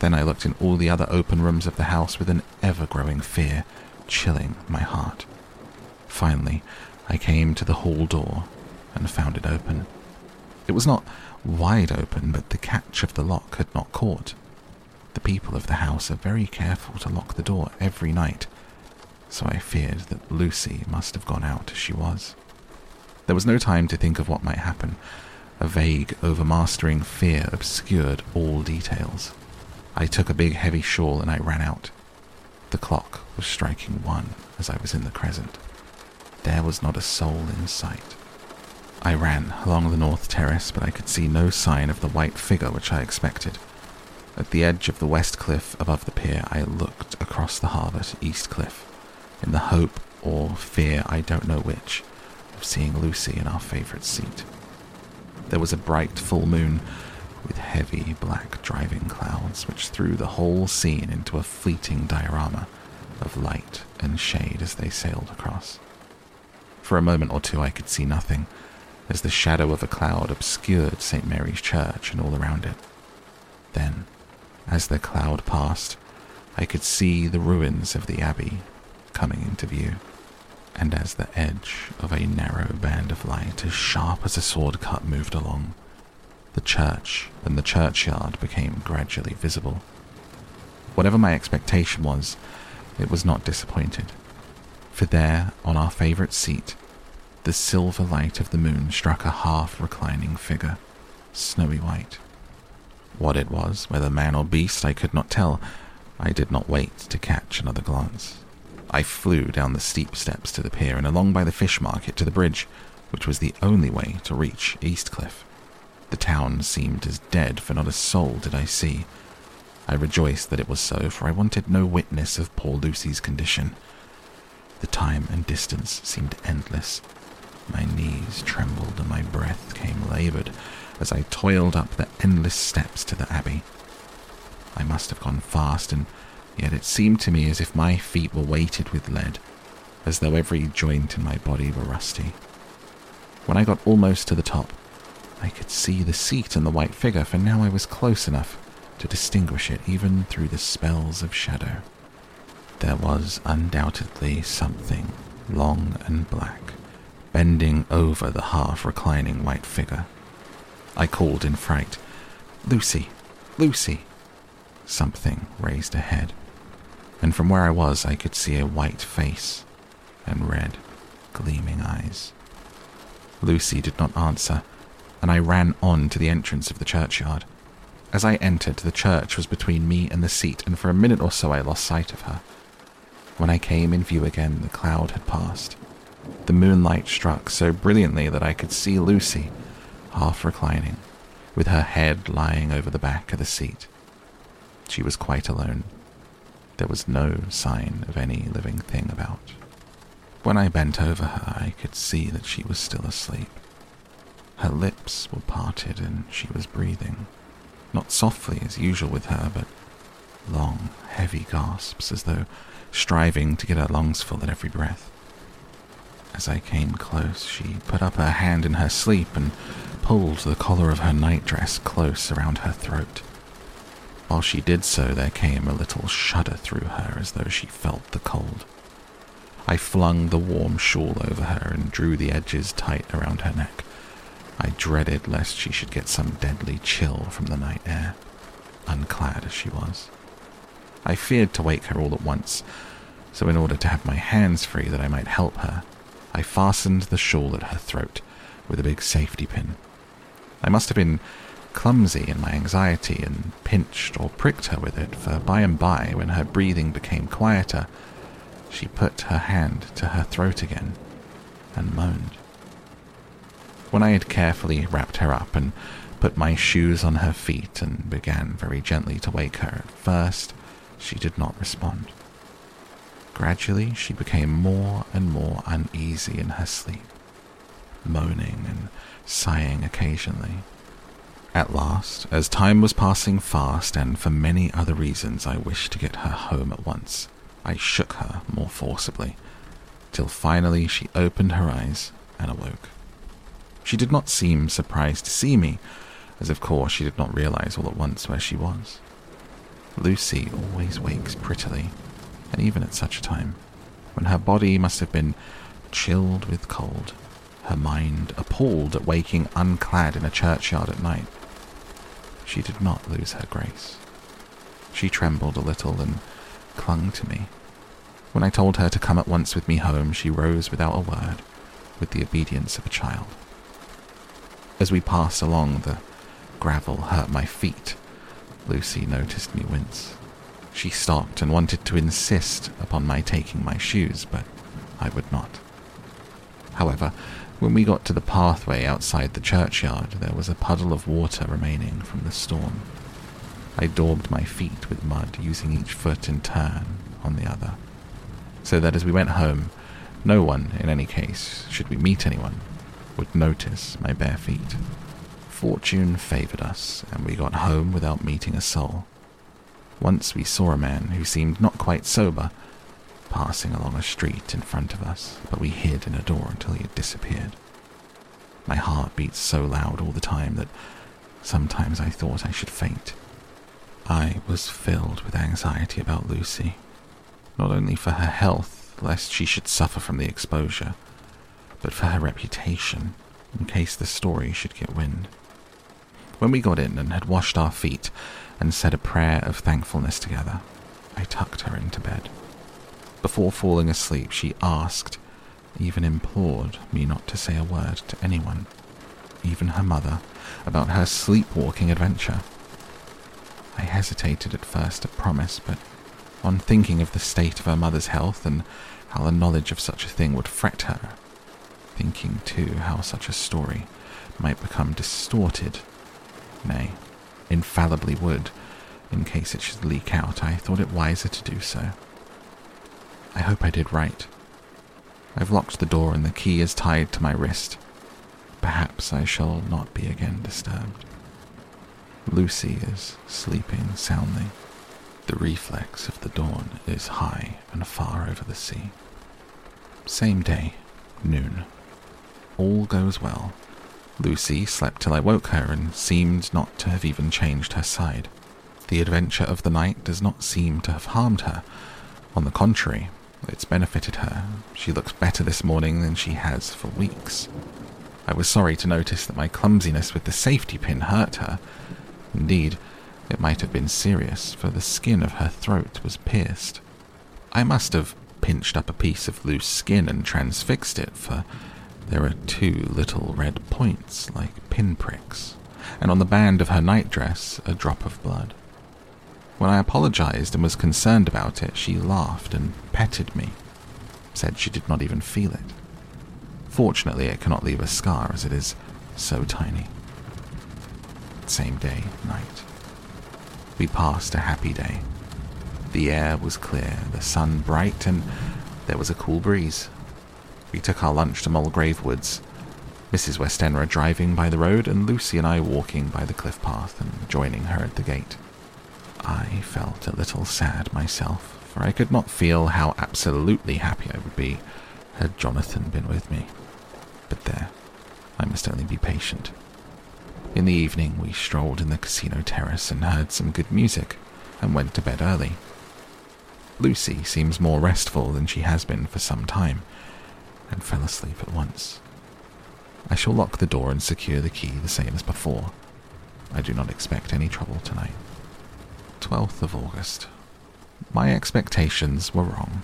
Then I looked in all the other open rooms of the house with an ever growing fear, chilling my heart. Finally, I came to the hall door and found it open. It was not wide open, but the catch of the lock had not caught. The people of the house are very careful to lock the door every night, so I feared that Lucy must have gone out as she was. There was no time to think of what might happen. A vague, overmastering fear obscured all details. I took a big heavy shawl and I ran out. The clock was striking one as I was in the crescent. There was not a soul in sight. I ran along the north terrace, but I could see no sign of the white figure which I expected. At the edge of the west cliff above the pier, I looked across the harbour to East Cliff, in the hope or fear, I don't know which, seeing Lucy in our favourite seat. There was a bright full moon, with heavy black driving clouds, which threw the whole scene into a fleeting diorama of light and shade as they sailed across. For a moment or two, I could see nothing, as the shadow of a cloud obscured St. Mary's Church and all around it. Then, as the cloud passed, I could see the ruins of the abbey coming into view, and as the edge of a narrow band of light as sharp as a sword cut moved along, the church and the churchyard became gradually visible. Whatever my expectation was, it was not disappointed, for there, on our favourite seat, the silver light of the moon struck a half reclining figure, snowy white. What it was, whether man or beast, I could not tell. I did not wait to catch another glance. I flew down the steep steps to the pier and along by the fish market to the bridge, which was the only way to reach Eastcliff. The town seemed as dead, for not a soul did I see. I rejoiced that it was so, for I wanted no witness of poor Lucy's condition. The time and distance seemed endless. My knees trembled and my breath came laboured as I toiled up the endless steps to the Abbey. I must have gone fast, and yet it seemed to me as if my feet were weighted with lead, as though every joint in my body were rusty. When I got almost to the top, I could see the seat and the white figure, for now I was close enough to distinguish it even through the spells of shadow. There was undoubtedly something long and black bending over the half reclining white figure. I called in fright, Lucy, Lucy. Something raised a head, and from where I was I could see a white face and red, gleaming eyes. Lucy did not answer, and I ran on to the entrance of the churchyard. As I entered, the church was between me and the seat, and for a minute or so I lost sight of her. When I came in view again, the cloud had passed. The moonlight struck so brilliantly that I could see Lucy, half reclining, with her head lying over the back of the seat. She was quite alone. There was no sign of any living thing about. When I bent over her, I could see that she was still asleep. Her lips were parted and she was breathing, not softly as usual with her, but long, heavy gasps as though striving to get her lungs full at every breath. As I came close, she put up her hand in her sleep and pulled the collar of her nightdress close around her throat. While she did so, there came a little shudder through her as though she felt the cold. I flung the warm shawl over her and drew the edges tight around her neck. I dreaded lest she should get some deadly chill from the night air, unclad as she was. I feared to wake her all at once, so in order to have my hands free that I might help her, I fastened the shawl at her throat with a big safety pin. I must have been clumsy in my anxiety and pinched or pricked her with it, for by and by, when her breathing became quieter, she put her hand to her throat again and moaned. When I had carefully wrapped her up and put my shoes on her feet and began very gently to wake her, at first she did not respond. Gradually, she became more and more uneasy in her sleep, moaning and sighing occasionally. At last, as time was passing fast and for many other reasons I wished to get her home at once, I shook her more forcibly, till finally she opened her eyes and awoke. She did not seem surprised to see me, as of course she did not realize all at once where she was. Lucy always wakes prettily, and even at such a time, when her body must have been chilled with cold, her mind appalled at waking unclad in a churchyard at night, she did not lose her grace. She trembled a little and clung to me. When I told her to come at once with me home, she rose without a word, with the obedience of a child. As we passed along, the gravel hurt my feet. Lucy noticed me wince. She stopped and wanted to insist upon my taking my shoes, but I would not. However, when we got to the pathway outside the churchyard, there was a puddle of water remaining from the storm. I daubed my feet with mud, using each foot in turn on the other, so that as we went home, no one, in any case, should we meet anyone, would notice my bare feet. Fortune favored us, and we got home without meeting a soul. Once we saw a man who seemed not quite sober passing along a street in front of us, but we hid in a door until he had disappeared. My heart beat so loud all the time that sometimes I thought I should faint. I was filled with anxiety about Lucy, not only for her health, lest she should suffer from the exposure, but for her reputation, in case the story should get wind. When we got in and had washed our feet, and said a prayer of thankfulness together. I tucked her into bed. Before falling asleep, she asked, even implored me not to say a word to anyone, even her mother, about her sleepwalking adventure. I hesitated at first to promise, but on thinking of the state of her mother's health and how the knowledge of such a thing would fret her, thinking too how such a story might become distorted, nay, infallibly would, in case it should leak out, I thought it wiser to do so. I hope I did right, I've locked the door and the key is tied to my wrist. Perhaps I shall not be again disturbed. Lucy is sleeping soundly. The reflex of the dawn is high and far over the sea. Same day, noon. All goes well. Lucy slept till I woke her and seemed not to have even changed her side. The adventure of the night does not seem to have harmed her. On the contrary, it's benefited her. She looks better this morning than she has for weeks. I was sorry to notice that my clumsiness with the safety pin hurt her. Indeed, it might have been serious, for the skin of her throat was pierced. I must have pinched up a piece of loose skin and transfixed it, for there are two little red points like pinpricks, and on the band of her nightdress a drop of blood. When I apologized and was concerned about it, she laughed and petted me, said she did not even feel it. Fortunately, it cannot leave a scar as it is so tiny. Same day, night. We passed a happy day. The air was clear, the sun bright, and there was a cool breeze. We took our lunch to Mulgrave Woods, Mrs. Westenra driving by the road, and Lucy and I walking by the cliff path and joining her at the gate. I felt a little sad myself, for I could not feel how absolutely happy I would be had Jonathan been with me. But there, I must only be patient. In the evening, we strolled in the casino terrace and heard some good music, and went to bed early. Lucy seems more restful than she has been for some time, and fell asleep at once. I shall lock the door and secure the key the same as before. I do not expect any trouble tonight. 12th of August. My expectations were wrong,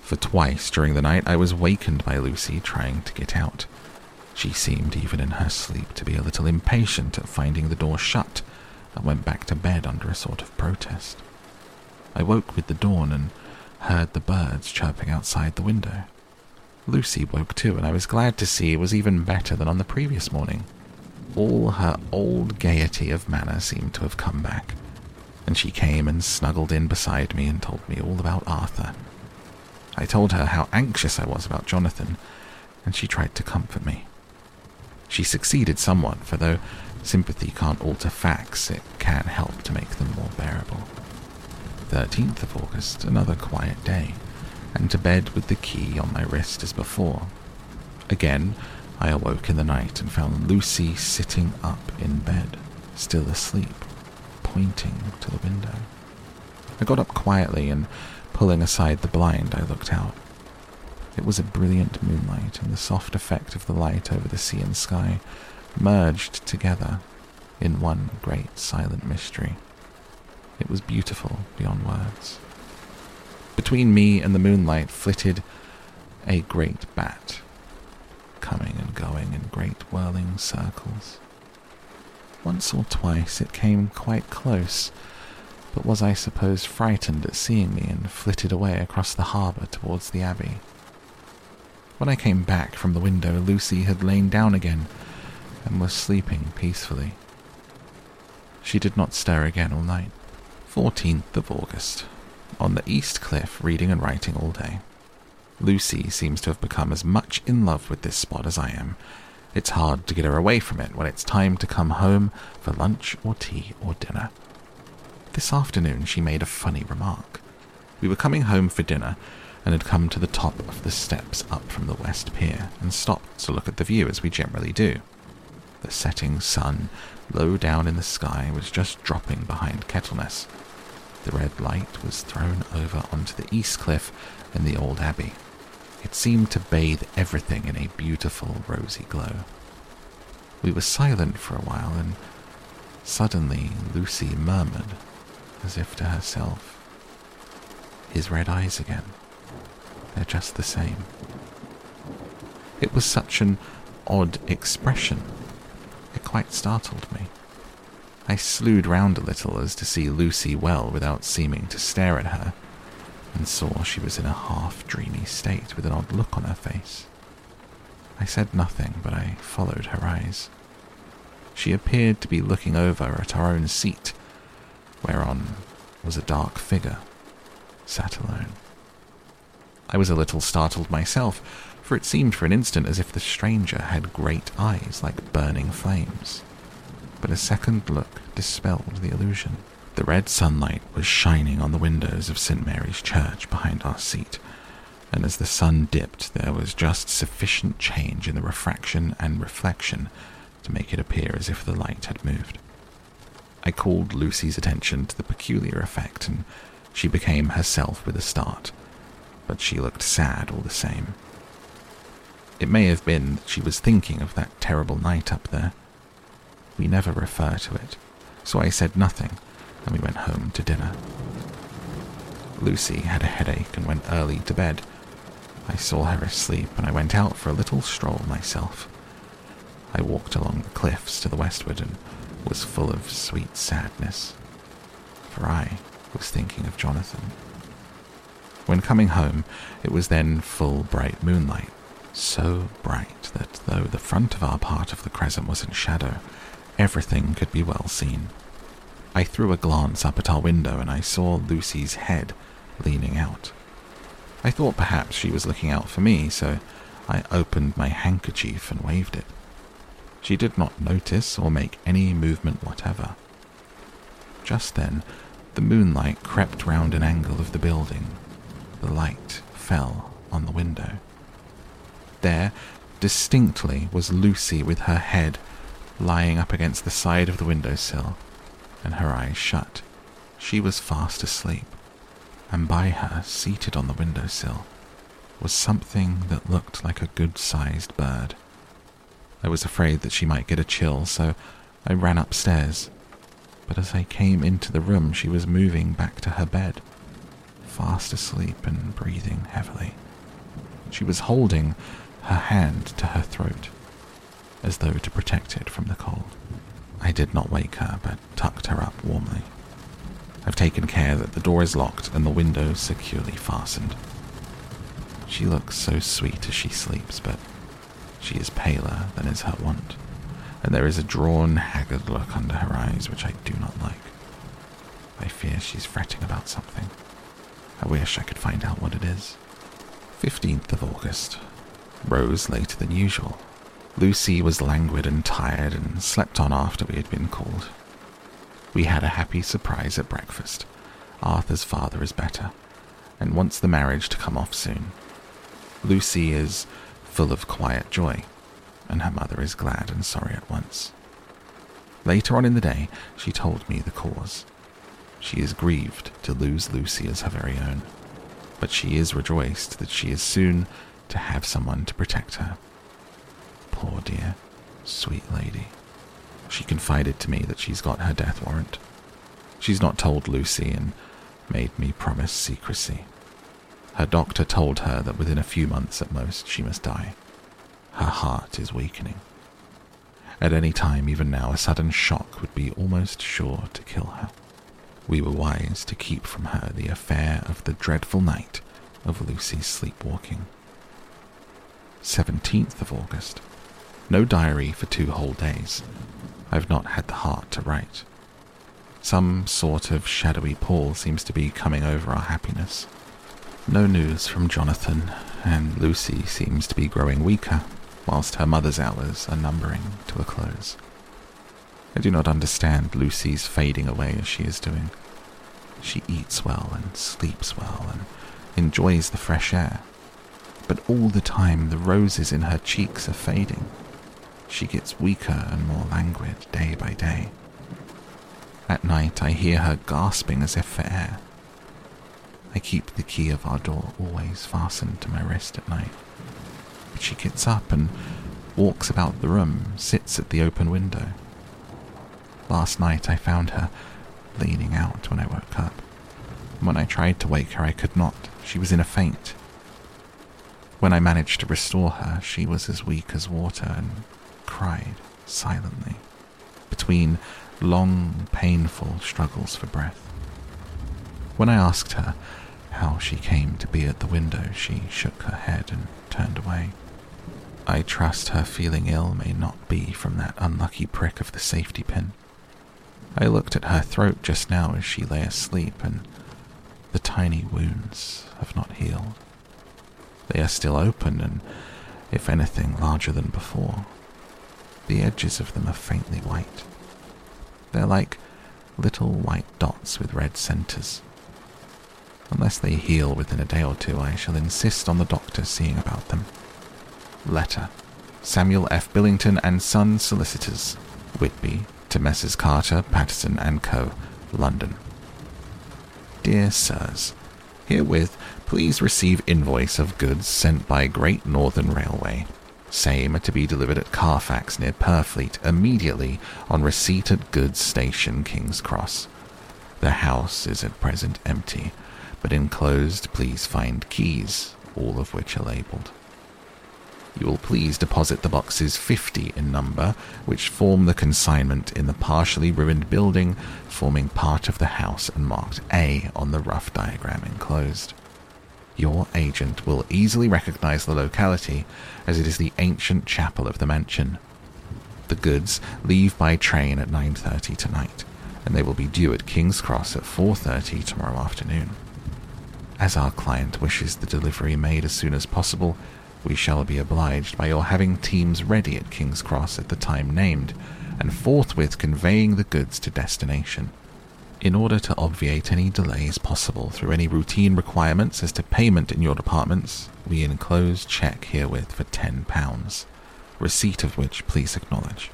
for twice during the night I was wakened by Lucy trying to get out. She seemed, even in her sleep, to be a little impatient at finding the door shut and went back to bed under a sort of protest. I woke with the dawn and heard the birds chirping outside the window. Lucy woke too, and I was glad to see it was even better than on the previous morning. All her old gaiety of manner seemed to have come back and she came and snuggled in beside me and told me all about Arthur. I told her how anxious I was about Jonathan, and she tried to comfort me. She succeeded somewhat, for though sympathy can't alter facts, it can help to make them more bearable. 13th of August, another quiet day, and to bed with the key on my wrist as before. Again, I awoke in the night and found Lucy sitting up in bed, still asleep pointing to the window. I got up quietly and, pulling aside the blind, I looked out. It was a brilliant moonlight, and the soft effect of the light over the sea and sky merged together in one great silent mystery. It was beautiful beyond words. Between me and the moonlight flitted a great bat, coming and going in great whirling circles. Once or twice it came quite close, but was, I suppose, frightened at seeing me and flitted away across the harbour towards the Abbey. When I came back from the window, Lucy had lain down again and was sleeping peacefully. She did not stir again all night. 14th of August. On the East Cliff, reading and writing all day. Lucy seems to have become as much in love with this spot as I am, it's hard to get her away from it when it's time to come home for lunch or tea or dinner. This afternoon she made a funny remark. We were coming home for dinner and had come to the top of the steps up from the West Pier and stopped to look at the view as we generally do. The setting sun, low down in the sky, was just dropping behind Kettleness. The red light was thrown over onto the east cliff and the old abbey. It seemed to bathe everything in a beautiful rosy glow. We were silent for a while, and suddenly Lucy murmured, as if to herself, His red eyes again. They're just the same. It was such an odd expression. It quite startled me. I slewed round a little as to see Lucy well without seeming to stare at her and saw she was in a half dreamy state with an odd look on her face. I said nothing, but I followed her eyes. She appeared to be looking over at our own seat, whereon was a dark figure, sat alone. I was a little startled myself, for it seemed for an instant as if the stranger had great eyes like burning flames. But a second look dispelled the illusion. The red sunlight was shining on the windows of St. Mary's Church behind our seat, and as the sun dipped, there was just sufficient change in the refraction and reflection to make it appear as if the light had moved. I called Lucy's attention to the peculiar effect, and she became herself with a start, but she looked sad all the same. It may have been that she was thinking of that terrible night up there. We never refer to it, so I said nothing, and we went home to dinner. Lucy had a headache and went early to bed. I saw her asleep, and I went out for a little stroll myself. I walked along the cliffs to the westward and was full of sweet sadness, for I was thinking of Jonathan. When coming home, it was then full bright moonlight, so bright that though the front of our part of the crescent was in shadow, everything could be well seen. I threw a glance up at our window and I saw Lucy's head leaning out. I thought perhaps she was looking out for me, so I opened my handkerchief and waved it. She did not notice or make any movement whatever. Just then, the moonlight crept round an angle of the building. The light fell on the window. There, distinctly, was Lucy with her head lying up against the side of the window sill, and her eyes shut. She was fast asleep, and by her, seated on the window sill, was something that looked like a good sized bird. I was afraid that she might get a chill, so I ran upstairs. But as I came into the room, she was moving back to her bed, fast asleep and breathing heavily. She was holding her hand to her throat, as though to protect it from the cold. I did not wake her, but tucked her up warmly. I've taken care that the door is locked and the window securely fastened. She looks so sweet as she sleeps, but she is paler than is her wont, and there is a drawn, haggard look under her eyes which I do not like. I fear she's fretting about something. I wish I could find out what it is. 15th of August. Rose later than usual. Lucy was languid and tired and slept on after we had been called. We had a happy surprise at breakfast. Arthur's father is better, and wants the marriage to come off soon. Lucy is full of quiet joy, and her mother is glad and sorry at once. Later on in the day, she told me the cause. She is grieved to lose Lucy as her very own, but she is rejoiced that she is soon to have someone to protect her. Poor dear, sweet lady. She confided to me that she's got her death warrant. She's not told Lucy and made me promise secrecy. Her doctor told her that within a few months at most she must die. Her heart is weakening. At any time, even now, a sudden shock would be almost sure to kill her. We were wise to keep from her the affair of the dreadful night of Lucy's sleepwalking. 17th of August. No diary for two whole days. I've not had the heart to write. Some sort of shadowy pall seems to be coming over our happiness. No news from Jonathan, and Lucy seems to be growing weaker, whilst her mother's hours are numbering to a close. I do not understand Lucy's fading away as she is doing. She eats well and sleeps well and enjoys the fresh air, but all the time the roses in her cheeks are fading. She gets weaker and more languid day by day. At night I hear her gasping as if for air. I keep the key of our door always fastened to my wrist at night. But she gets up and walks about the room, sits at the open window. Last night I found her leaning out when I woke up. When I tried to wake her, I could not. She was in a faint. When I managed to restore her, she was as weak as water and cried silently between long, painful struggles for breath. When I asked her how she came to be at the window, she shook her head and turned away. I trust her feeling ill may not be from that unlucky prick of the safety pin. I looked at her throat just now as she lay asleep, and the tiny wounds have not healed. They are still open and, if anything, larger than before. The edges of them are faintly white. They're like little white dots with red centres. Unless they heal within a day or two, I shall insist on the doctor seeing about them. Letter Samuel F. Billington and Son Solicitors, Whitby, to Messrs. Carter, Paterson and Co., London. Dear Sirs, Herewith, please receive invoice of goods sent by Great Northern Railway. Same are to be delivered at Carfax near Purfleet immediately on receipt at goods station King's Cross. The house is at present empty, but enclosed please find keys, all of which are labelled. You will please deposit the boxes 50 in number, which form the consignment in the partially ruined building forming part of the house and marked A on the rough diagram enclosed. Your agent will easily recognize the locality as it is the ancient chapel of the mansion. The goods leave by train at 9:30 tonight, and they will be due at King's Cross at 4:30 tomorrow afternoon. As our client wishes the delivery made as soon as possible, we shall be obliged by your having teams ready at King's Cross at the time named, and forthwith conveying the goods to destination. In order to obviate any delays possible through any routine requirements as to payment in your departments, we enclose check herewith for £10, receipt of which please acknowledge.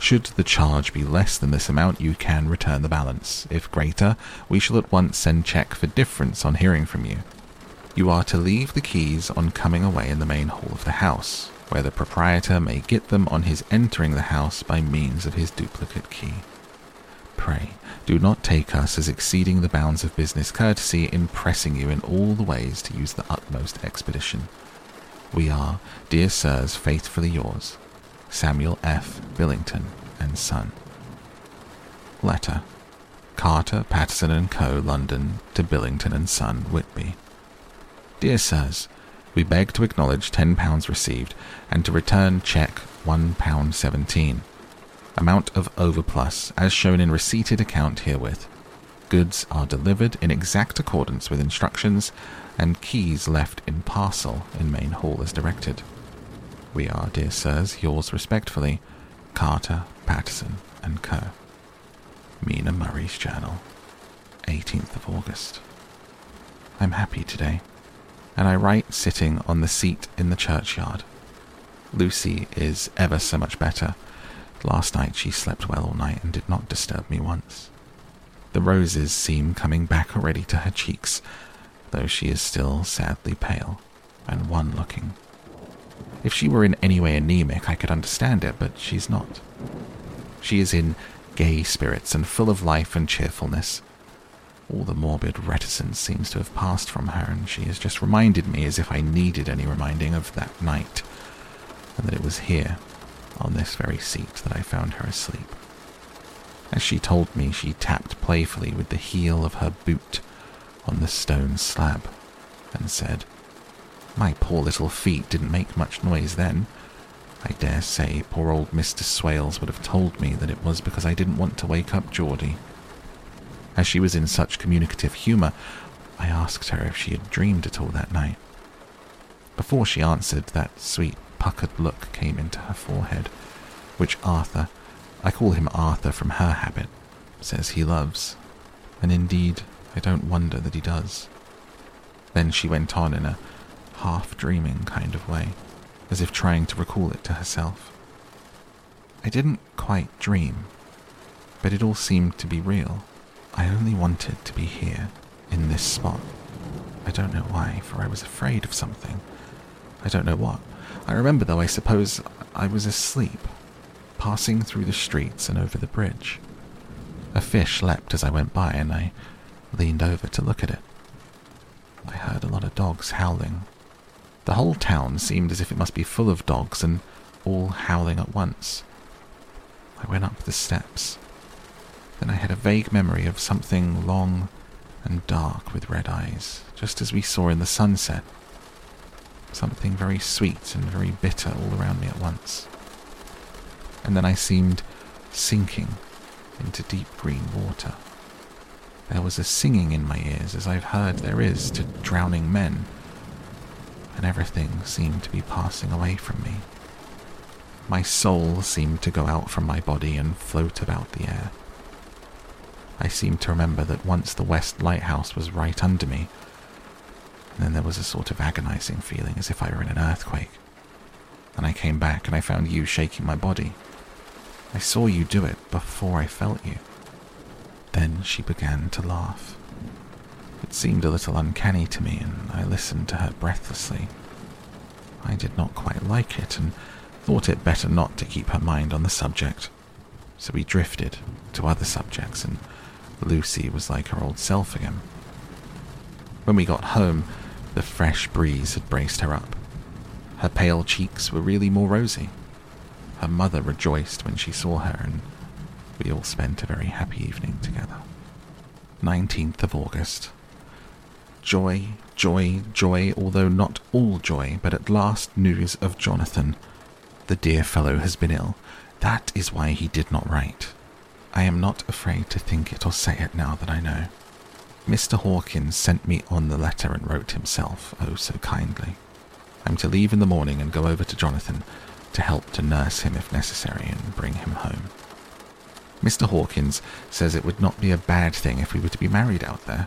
Should the charge be less than this amount, you can return the balance. If greater, we shall at once send check for difference on hearing from you. You are to leave the keys on coming away in the main hall of the house, where the proprietor may get them on his entering the house by means of his duplicate key. Pray, do not take us as exceeding the bounds of business courtesy in pressing you in all the ways to use the utmost expedition. We are, dear sirs, faithfully yours, Samuel F. Billington and Son. Letter Carter, Paterson and Co., London, to Billington and Son, Whitby. Dear Sirs, we beg to acknowledge £10 received and to return cheque £1.17. Amount of overplus as shown in receipted account herewith. Goods are delivered in exact accordance with instructions and keys left in parcel in main hall as directed. We are, dear sirs, yours respectfully, Carter, Paterson and Co. Mina Murray's Journal, 18th of August. I'm happy today and I write sitting on the seat in the churchyard. Lucy is ever so much better. Last night she slept well all night and did not disturb me once. The roses seem coming back already to her cheeks, though she is still sadly pale and wan looking. If she were in any way anemic, I could understand it, but she's not. She is in gay spirits and full of life and cheerfulness. All the morbid reticence seems to have passed from her, and she has just reminded me, as if I needed any reminding, of that night, and that it was here, on this very seat, that I found her asleep. As she told me, she tapped playfully with the heel of her boot on the stone slab, and said, My poor little feet didn't make much noise then. I dare say poor old Mr. Swales would have told me that it was because I didn't want to wake up Geordie. As she was in such communicative humour, I asked her if she had dreamed at all that night. Before she answered, that sweet puckered look came into her forehead, which Arthur, I call him Arthur from her habit, says he loves, and indeed I don't wonder that he does. Then she went on in a half dreaming kind of way, as if trying to recall it to herself. I didn't quite dream, but it all seemed to be real. I only wanted to be here, in this spot. I don't know why, for I was afraid of something. I don't know what. I remember, though, I suppose I was asleep, passing through the streets and over the bridge. A fish leapt as I went by, and I leaned over to look at it. I heard a lot of dogs howling. The whole town seemed as if it must be full of dogs and all howling at once. I went up the steps then I had a vague memory of something long and dark with red eyes, just as we saw in the sunset. Something very sweet and very bitter all around me at once. And then I seemed sinking into deep green water. There was a singing in my ears, as I've heard there is to drowning men. and everything seemed to be passing away from me. My soul seemed to go out from my body and float about the air. I seemed to remember that once the West Lighthouse was right under me, then there was a sort of agonizing feeling as if I were in an earthquake. And I came back and I found you shaking my body. I saw you do it before I felt you. Then she began to laugh. It seemed a little uncanny to me, and I listened to her breathlessly. I did not quite like it, and thought it better not to keep her mind on the subject. So we drifted to other subjects, and Lucy was like her old self again. When we got home, the fresh breeze had braced her up. Her pale cheeks were really more rosy. Her mother rejoiced when she saw her, and we all spent a very happy evening together. 19th of August. Joy, joy, joy, although not all joy, but at last news of Jonathan. The dear fellow has been ill. That is why he did not write. I am not afraid to think it or say it now that I know. Mr. Hawkins sent me on the letter and wrote himself, oh so kindly. I'm to leave in the morning and go over to Jonathan to help to nurse him if necessary and bring him home. Mr. Hawkins says it would not be a bad thing if we were to be married out there.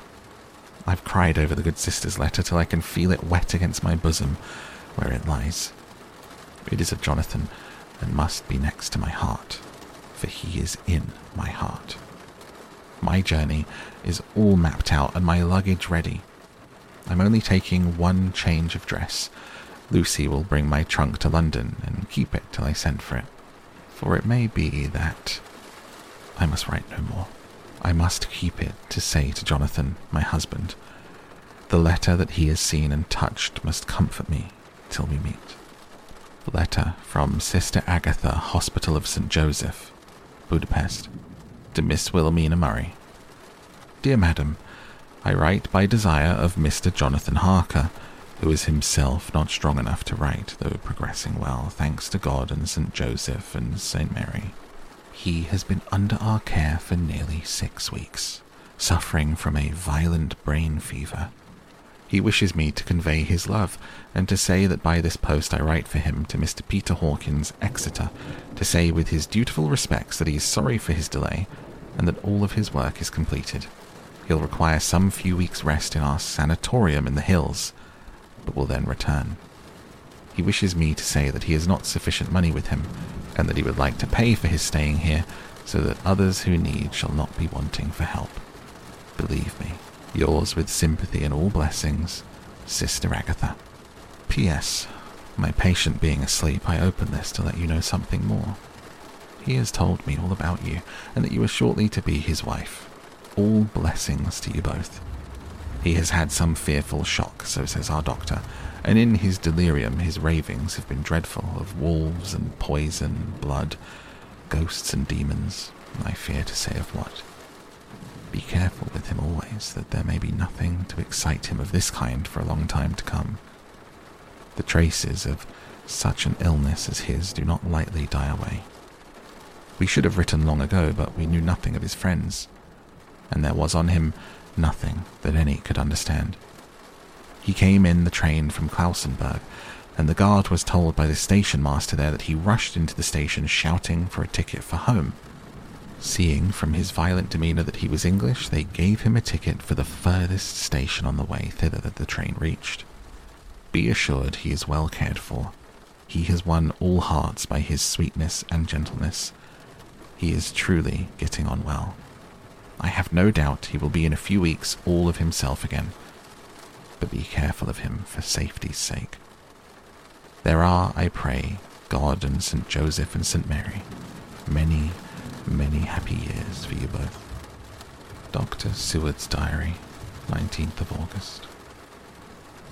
I've cried over the good sister's letter till I can feel it wet against my bosom where it lies. It is of Jonathan and must be next to my heart for he is in my heart. My journey is all mapped out and my luggage ready. I'm only taking one change of dress. Lucy will bring my trunk to London and keep it till I send for it. For it may be that I must write no more. I must keep it to say to Jonathan, my husband. The letter that he has seen and touched must comfort me till we meet. Letter from Sister Agatha, Hospital of St. Joseph, Budapest, to Miss Wilhelmina Murray. Dear Madam, I write by desire of Mr. Jonathan Harker, who is himself not strong enough to write, though progressing well, thanks to God and St. Joseph and St. Mary. He has been under our care for nearly six weeks, suffering from a violent brain fever he wishes me to convey his love, and to say that by this post I write for him to Mr. Peter Hawkins, Exeter, to say with his dutiful respects that he is sorry for his delay, and that all of his work is completed. He'll require some few weeks' rest in our sanatorium in the hills, but will then return. He wishes me to say that he has not sufficient money with him, and that he would like to pay for his staying here, so that others who need shall not be wanting for help. Believe me, Yours with sympathy and all blessings, Sister Agatha. P.S. My patient being asleep, I open this to let you know something more. He has told me all about you, and that you are shortly to be his wife. All blessings to you both. He has had some fearful shock, so says our doctor, and in his delirium his ravings have been dreadful of wolves and poison, blood, ghosts and demons, I fear to say of what. Be careful with him always, that there may be nothing to excite him of this kind for a long time to come. The traces of such an illness as his do not lightly die away. We should have written long ago, but we knew nothing of his friends, and there was on him nothing that any could understand. He came in the train from Klausenburg, and the guard was told by the station master there that he rushed into the station shouting for a ticket for home. Seeing from his violent demeanour that he was English, they gave him a ticket for the furthest station on the way thither that the train reached. Be assured he is well cared for. He has won all hearts by his sweetness and gentleness. He is truly getting on well. I have no doubt he will be in a few weeks all of himself again. But be careful of him for safety's sake. There are, I pray, God and St. Joseph and St. Mary, many many happy years for you both. Dr. Seward's Diary, 19th of August.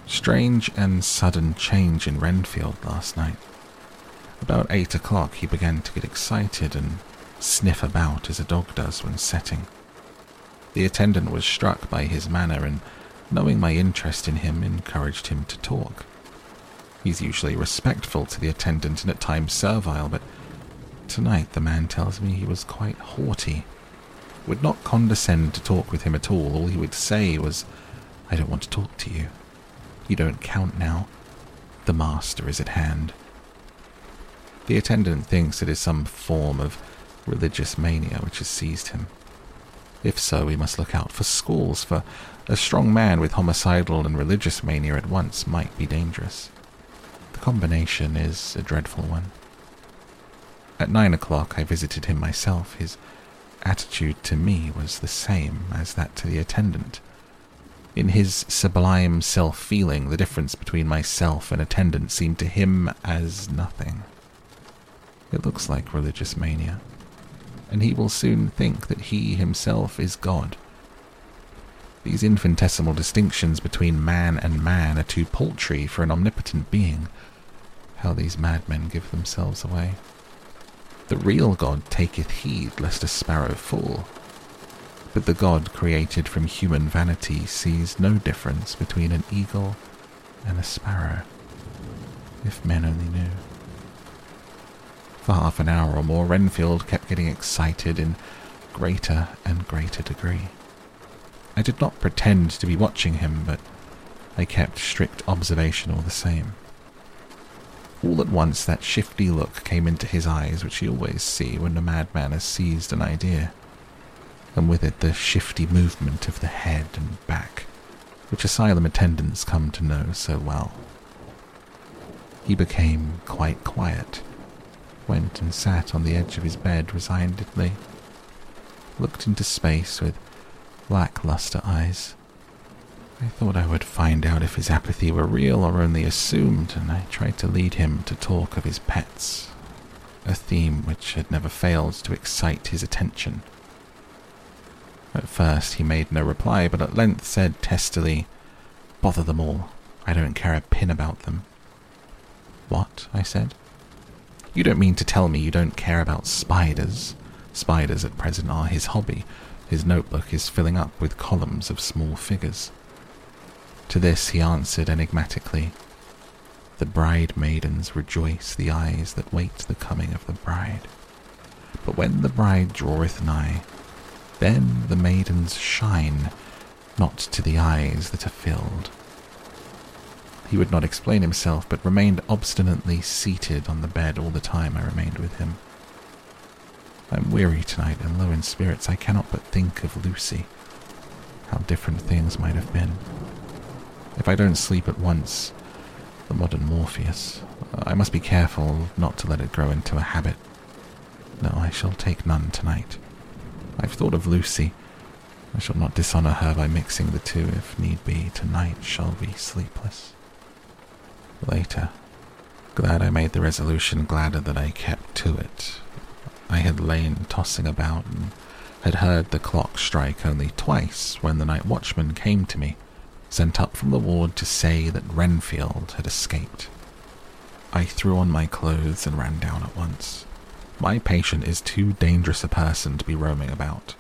Strange and sudden change in Renfield last night. About eight o'clock he began to get excited and sniff about as a dog does when setting. The attendant was struck by his manner and, knowing my interest in him, encouraged him to talk. He's usually respectful to the attendant and at times servile, but Tonight, the man tells me he was quite haughty. Would not condescend to talk with him at all. All he would say was, I don't want to talk to you. You don't count now. The master is at hand. The attendant thinks it is some form of religious mania which has seized him. If so, we must look out for schools, for a strong man with homicidal and religious mania at once might be dangerous. The combination is a dreadful one. At nine o'clock, I visited him myself. His attitude to me was the same as that to the attendant. In his sublime self feeling, the difference between myself and attendant seemed to him as nothing. It looks like religious mania, and he will soon think that he himself is God. These infinitesimal distinctions between man and man are too paltry for an omnipotent being. How these madmen give themselves away. The real God taketh heed lest a sparrow fall. But the God created from human vanity sees no difference between an eagle and a sparrow. If men only knew. For half an hour or more, Renfield kept getting excited in greater and greater degree. I did not pretend to be watching him, but I kept strict observation all the same. All at once that shifty look came into his eyes which you always see when a madman has seized an idea, and with it the shifty movement of the head and back, which asylum attendants come to know so well. He became quite quiet, went and sat on the edge of his bed resignedly, looked into space with lackluster eyes, I thought I would find out if his apathy were real or only assumed, and I tried to lead him to talk of his pets, a theme which had never failed to excite his attention. At first he made no reply, but at length said testily, Bother them all. I don't care a pin about them. What? I said. You don't mean to tell me you don't care about spiders? Spiders at present are his hobby. His notebook is filling up with columns of small figures. To this he answered enigmatically, The bride maidens rejoice the eyes that wait the coming of the bride. But when the bride draweth nigh, then the maidens shine, not to the eyes that are filled. He would not explain himself, but remained obstinately seated on the bed all the time I remained with him. I am weary tonight and low in spirits. I cannot but think of Lucy. How different things might have been. If I don't sleep at once, the modern Morpheus, I must be careful not to let it grow into a habit. No, I shall take none tonight. I've thought of Lucy. I shall not dishonor her by mixing the two if need be. Tonight shall be sleepless. Later, glad I made the resolution, gladder that I kept to it. I had lain tossing about and had heard the clock strike only twice when the night watchman came to me sent up from the ward to say that Renfield had escaped. I threw on my clothes and ran down at once. My patient is too dangerous a person to be roaming about.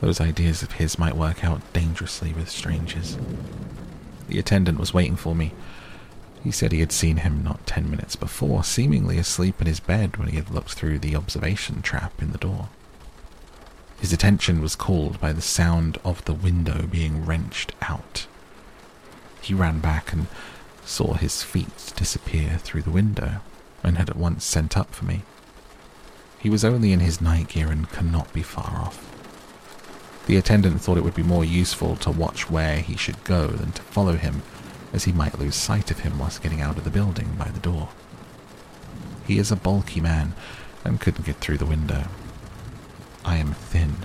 Those ideas of his might work out dangerously with strangers. The attendant was waiting for me. He said he had seen him not ten minutes before, seemingly asleep in his bed when he had looked through the observation trap in the door. His attention was called by the sound of the window being wrenched out. He ran back and saw his feet disappear through the window and had at once sent up for me. He was only in his night gear and cannot be far off. The attendant thought it would be more useful to watch where he should go than to follow him, as he might lose sight of him whilst getting out of the building by the door. He is a bulky man and couldn't get through the window. I am thin,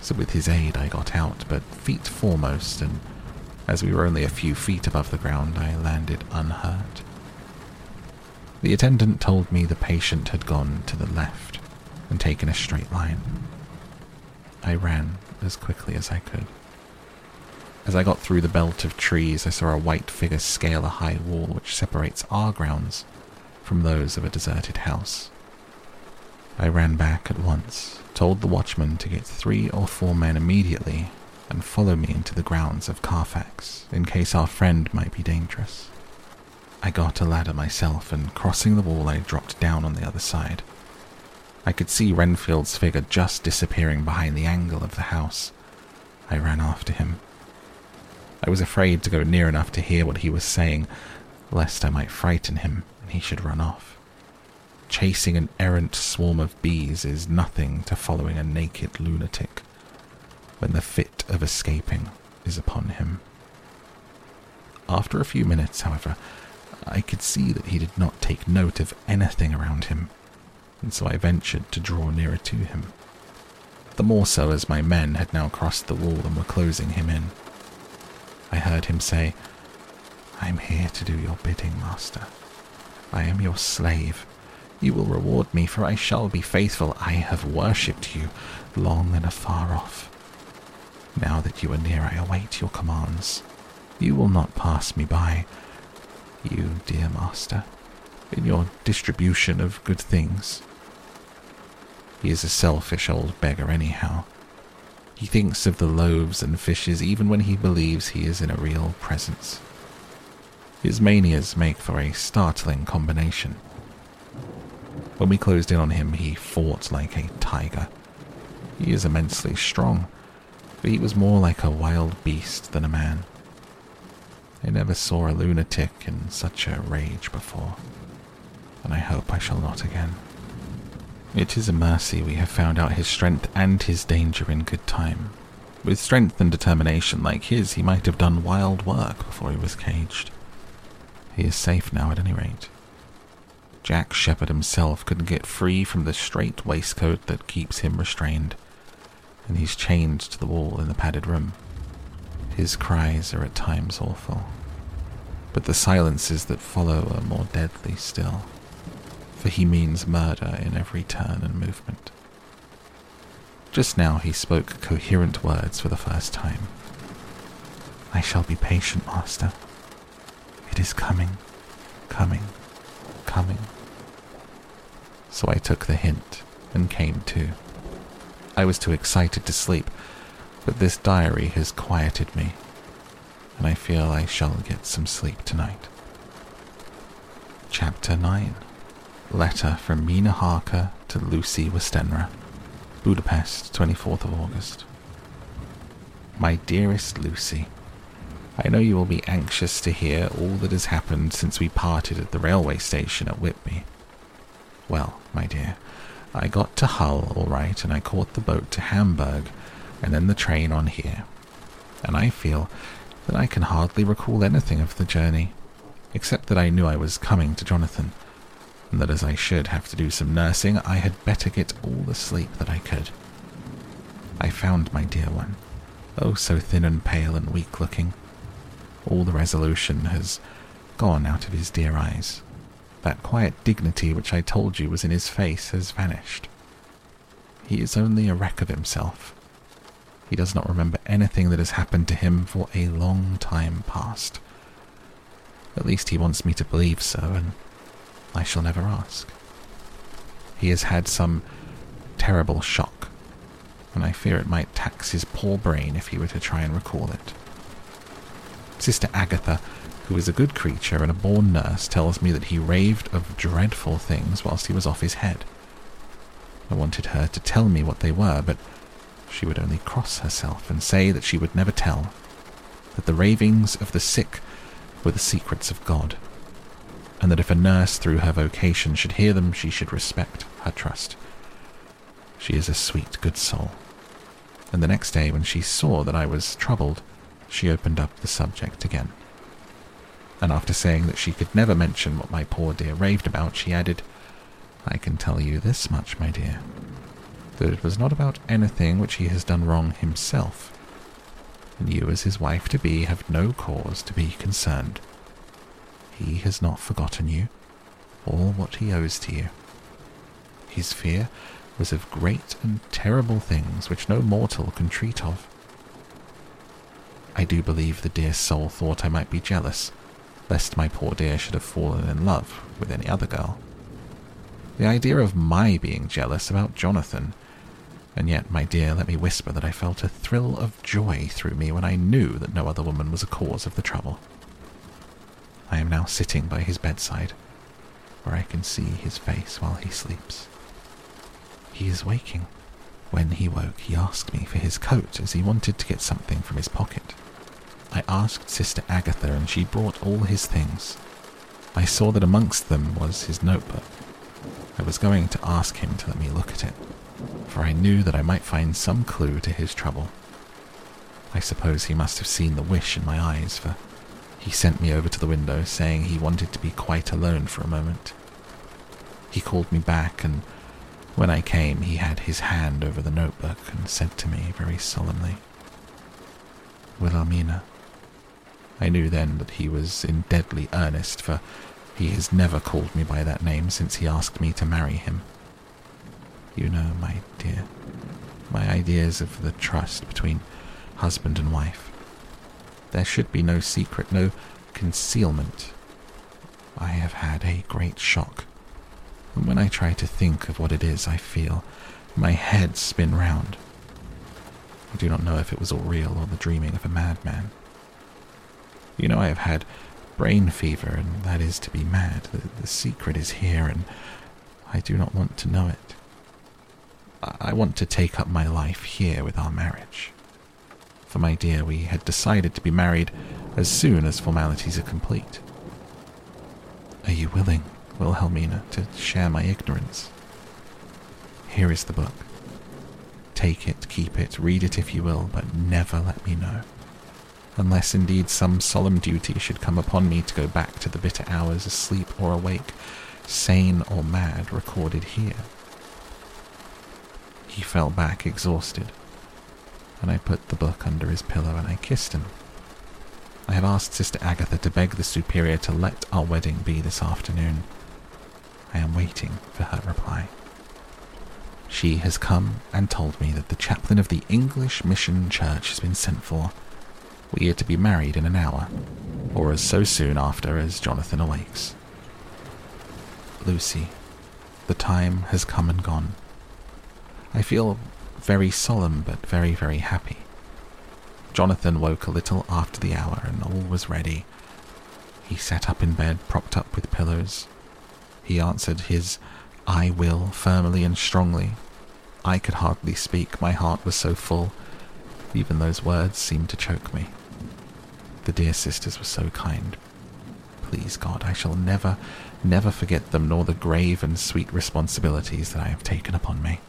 so with his aid I got out, but feet foremost and as we were only a few feet above the ground, I landed unhurt. The attendant told me the patient had gone to the left and taken a straight line. I ran as quickly as I could. As I got through the belt of trees, I saw a white figure scale a high wall which separates our grounds from those of a deserted house. I ran back at once, told the watchman to get three or four men immediately and follow me into the grounds of Carfax in case our friend might be dangerous. I got a ladder myself, and crossing the wall, I dropped down on the other side. I could see Renfield's figure just disappearing behind the angle of the house. I ran after him. I was afraid to go near enough to hear what he was saying. lest I might frighten him and he should run off. Chasing an errant swarm of bees is nothing to following a naked lunatic when the fit of escaping is upon him. After a few minutes, however, I could see that he did not take note of anything around him, and so I ventured to draw nearer to him. The more so as my men had now crossed the wall and were closing him in. I heard him say, I am here to do your bidding, master. I am your slave, you will reward me, for I shall be faithful. I have worshipped you long and afar off. Now that you are near, I await your commands. You will not pass me by. You, dear master, in your distribution of good things. He is a selfish old beggar, anyhow. He thinks of the loaves and fishes even when he believes he is in a real presence. His manias make for a startling combination. When we closed in on him, he fought like a tiger. He is immensely strong, but he was more like a wild beast than a man. I never saw a lunatic in such a rage before, and I hope I shall not again. It is a mercy we have found out his strength and his danger in good time. With strength and determination like his, he might have done wild work before he was caged. He is safe now at any rate. Jack Sheppard himself couldn't get free from the strait waistcoat that keeps him restrained, and he's chained to the wall in the padded room. His cries are at times awful, but the silences that follow are more deadly still, for he means murder in every turn and movement. Just now he spoke coherent words for the first time. I shall be patient, master. It is coming, coming, coming so I took the hint and came to. I was too excited to sleep, but this diary has quieted me, and I feel I shall get some sleep tonight. Chapter 9 Letter from Mina Harker to Lucy Westenra, Budapest, 24th of August. My dearest Lucy, I know you will be anxious to hear all that has happened since we parted at the railway station at Whitby. Well, my dear, I got to Hull all right, and I caught the boat to Hamburg, and then the train on here. And I feel that I can hardly recall anything of the journey, except that I knew I was coming to Jonathan, and that as I should have to do some nursing, I had better get all the sleep that I could. I found my dear one, oh so thin and pale and weak looking. All the resolution has gone out of his dear eyes, that quiet dignity which I told you was in his face has vanished. He is only a wreck of himself. He does not remember anything that has happened to him for a long time past. At least he wants me to believe so, and I shall never ask. He has had some terrible shock, and I fear it might tax his poor brain if he were to try and recall it. Sister Agatha who is a good creature and a born nurse, tells me that he raved of dreadful things whilst he was off his head. I wanted her to tell me what they were, but she would only cross herself and say that she would never tell, that the ravings of the sick were the secrets of God, and that if a nurse through her vocation should hear them, she should respect her trust. She is a sweet, good soul. And the next day, when she saw that I was troubled, she opened up the subject again and after saying that she could never mention what my poor dear raved about, she added, I can tell you this much, my dear, that it was not about anything which he has done wrong himself, and you as his wife to be have no cause to be concerned. He has not forgotten you, or what he owes to you. His fear was of great and terrible things which no mortal can treat of. I do believe the dear soul thought I might be jealous, lest my poor dear should have fallen in love with any other girl. The idea of my being jealous about Jonathan. And yet, my dear, let me whisper that I felt a thrill of joy through me when I knew that no other woman was a cause of the trouble. I am now sitting by his bedside, where I can see his face while he sleeps. He is waking. When he woke, he asked me for his coat as he wanted to get something from his pocket. I asked Sister Agatha, and she brought all his things. I saw that amongst them was his notebook. I was going to ask him to let me look at it, for I knew that I might find some clue to his trouble. I suppose he must have seen the wish in my eyes, for he sent me over to the window, saying he wanted to be quite alone for a moment. He called me back, and when I came, he had his hand over the notebook and said to me very solemnly, Wilhelmina. I knew then that he was in deadly earnest, for he has never called me by that name since he asked me to marry him. You know, my dear, my ideas of the trust between husband and wife. There should be no secret, no concealment. I have had a great shock, and when I try to think of what it is I feel, my head spin round. I do not know if it was all real or the dreaming of a madman. You know I have had brain fever, and that is to be mad. The, the secret is here, and I do not want to know it. I want to take up my life here with our marriage. For my dear, we had decided to be married as soon as formalities are complete. Are you willing, Wilhelmina, to share my ignorance? Here is the book. Take it, keep it, read it if you will, but never let me know. Unless indeed some solemn duty should come upon me to go back to the bitter hours asleep or awake, sane or mad, recorded here. He fell back exhausted, and I put the book under his pillow and I kissed him. I have asked Sister Agatha to beg the Superior to let our wedding be this afternoon. I am waiting for her reply. She has come and told me that the chaplain of the English Mission Church has been sent for. We are to be married in an hour, or as so soon after as Jonathan awakes. Lucy, the time has come and gone. I feel very solemn but very, very happy. Jonathan woke a little after the hour and all was ready. He sat up in bed, propped up with pillows. He answered his I will firmly and strongly. I could hardly speak, my heart was so full. Even those words seemed to choke me. The dear sisters were so kind. Please God, I shall never, never forget them, nor the grave and sweet responsibilities that I have taken upon me.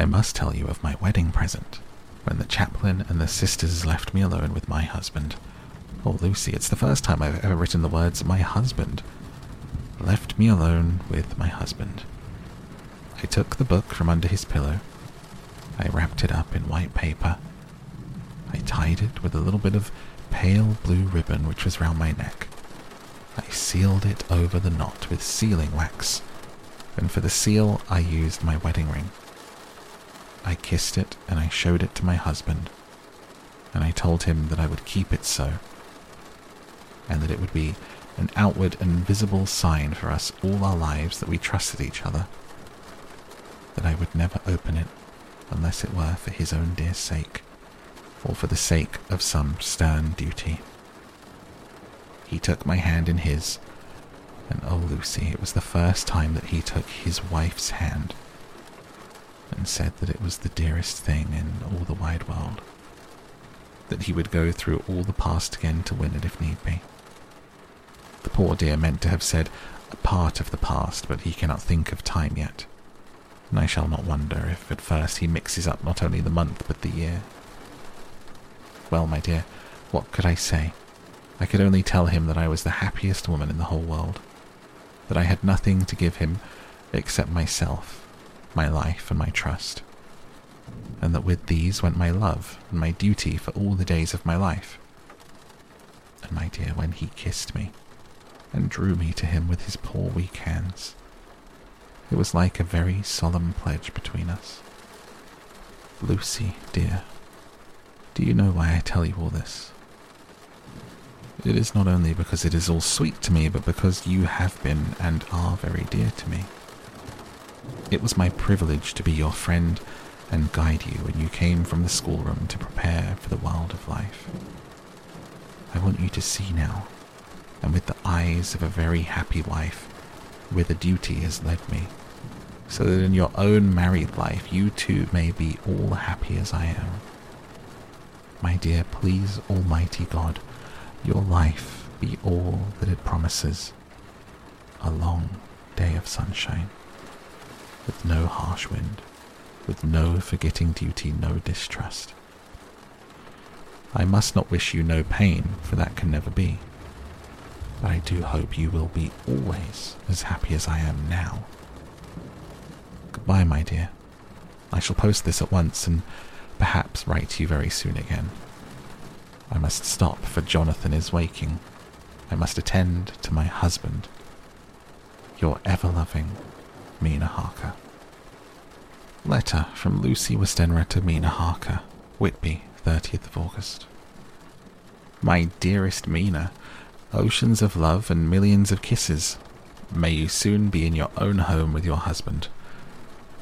I must tell you of my wedding present, when the chaplain and the sisters left me alone with my husband. Oh, Lucy, it's the first time I've ever written the words my husband. Left me alone with my husband. I took the book from under his pillow. I wrapped it up in white paper. I tied it with a little bit of pale blue ribbon which was round my neck. I sealed it over the knot with sealing wax, and for the seal I used my wedding ring. I kissed it and I showed it to my husband, and I told him that I would keep it so, and that it would be an outward and visible sign for us all our lives that we trusted each other that I would never open it unless it were for his own dear sake, or for the sake of some stern duty. He took my hand in his, and oh, Lucy, it was the first time that he took his wife's hand and said that it was the dearest thing in all the wide world, that he would go through all the past again to win it if need be. The poor dear meant to have said a part of the past, but he cannot think of time yet and I shall not wonder if at first he mixes up not only the month but the year. Well, my dear, what could I say? I could only tell him that I was the happiest woman in the whole world, that I had nothing to give him except myself, my life, and my trust, and that with these went my love and my duty for all the days of my life. And my dear, when he kissed me and drew me to him with his poor weak hands, it was like a very solemn pledge between us. Lucy, dear, do you know why I tell you all this? It is not only because it is all sweet to me, but because you have been and are very dear to me. It was my privilege to be your friend and guide you when you came from the schoolroom to prepare for the world of life. I want you to see now, and with the eyes of a very happy wife, where the duty has led me, so that in your own married life you too may be all happy as I am. My dear, please, Almighty God, your life be all that it promises, a long day of sunshine, with no harsh wind, with no forgetting duty, no distrust. I must not wish you no pain, for that can never be. But I do hope you will be always as happy as I am now. Goodbye, my dear. I shall post this at once and perhaps write to you very soon again. I must stop, for Jonathan is waking. I must attend to my husband. Your ever loving Mina Harker. Letter from Lucy Westenra to Mina Harker, Whitby, 30th of August. My dearest Mina, oceans of love and millions of kisses. May you soon be in your own home with your husband.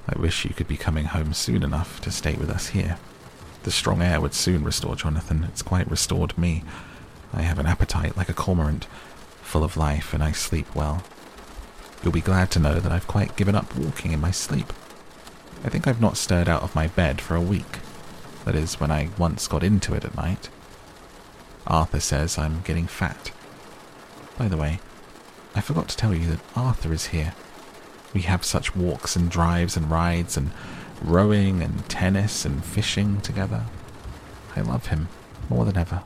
I wish you could be coming home soon enough to stay with us here. The strong air would soon restore Jonathan. It's quite restored me. I have an appetite like a cormorant, full of life, and I sleep well. You'll be glad to know that I've quite given up walking in my sleep. I think I've not stirred out of my bed for a week. That is, when I once got into it at night. Arthur says I'm getting fat. By the way, I forgot to tell you that Arthur is here. We have such walks and drives and rides and rowing and tennis and fishing together. I love him more than ever.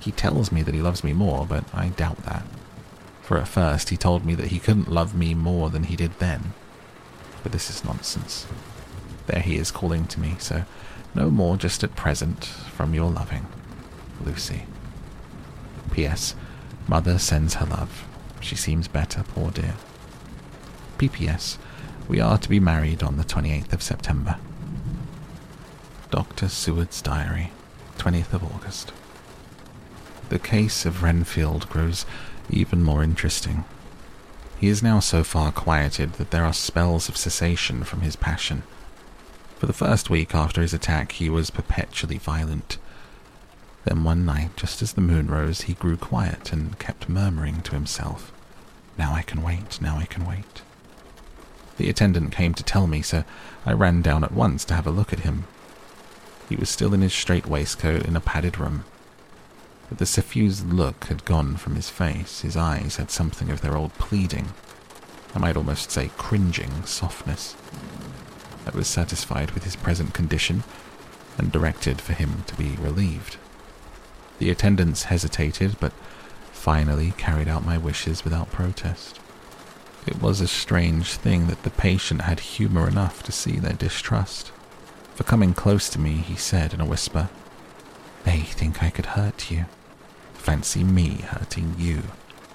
He tells me that he loves me more, but I doubt that. For at first he told me that he couldn't love me more than he did then. But this is nonsense. There he is calling to me, so no more just at present from your loving Lucy. P.S. Mother sends her love. She seems better, poor dear. P.P.S. We are to be married on the 28th of September. Dr. Seward's Diary, 20th of August. The case of Renfield grows even more interesting. He is now so far quieted that there are spells of cessation from his passion. For the first week after his attack, he was perpetually violent. Then one night, just as the moon rose, he grew quiet and kept murmuring to himself, Now I can wait, now I can wait. The attendant came to tell me, so I ran down at once to have a look at him. He was still in his strait waistcoat in a padded room. But the suffused look had gone from his face. His eyes had something of their old pleading. I might almost say cringing softness. I was satisfied with his present condition and directed for him to be relieved. The attendants hesitated, but finally carried out my wishes without protest. It was a strange thing that the patient had humor enough to see their distrust. For coming close to me, he said in a whisper, They think I could hurt you. Fancy me hurting you,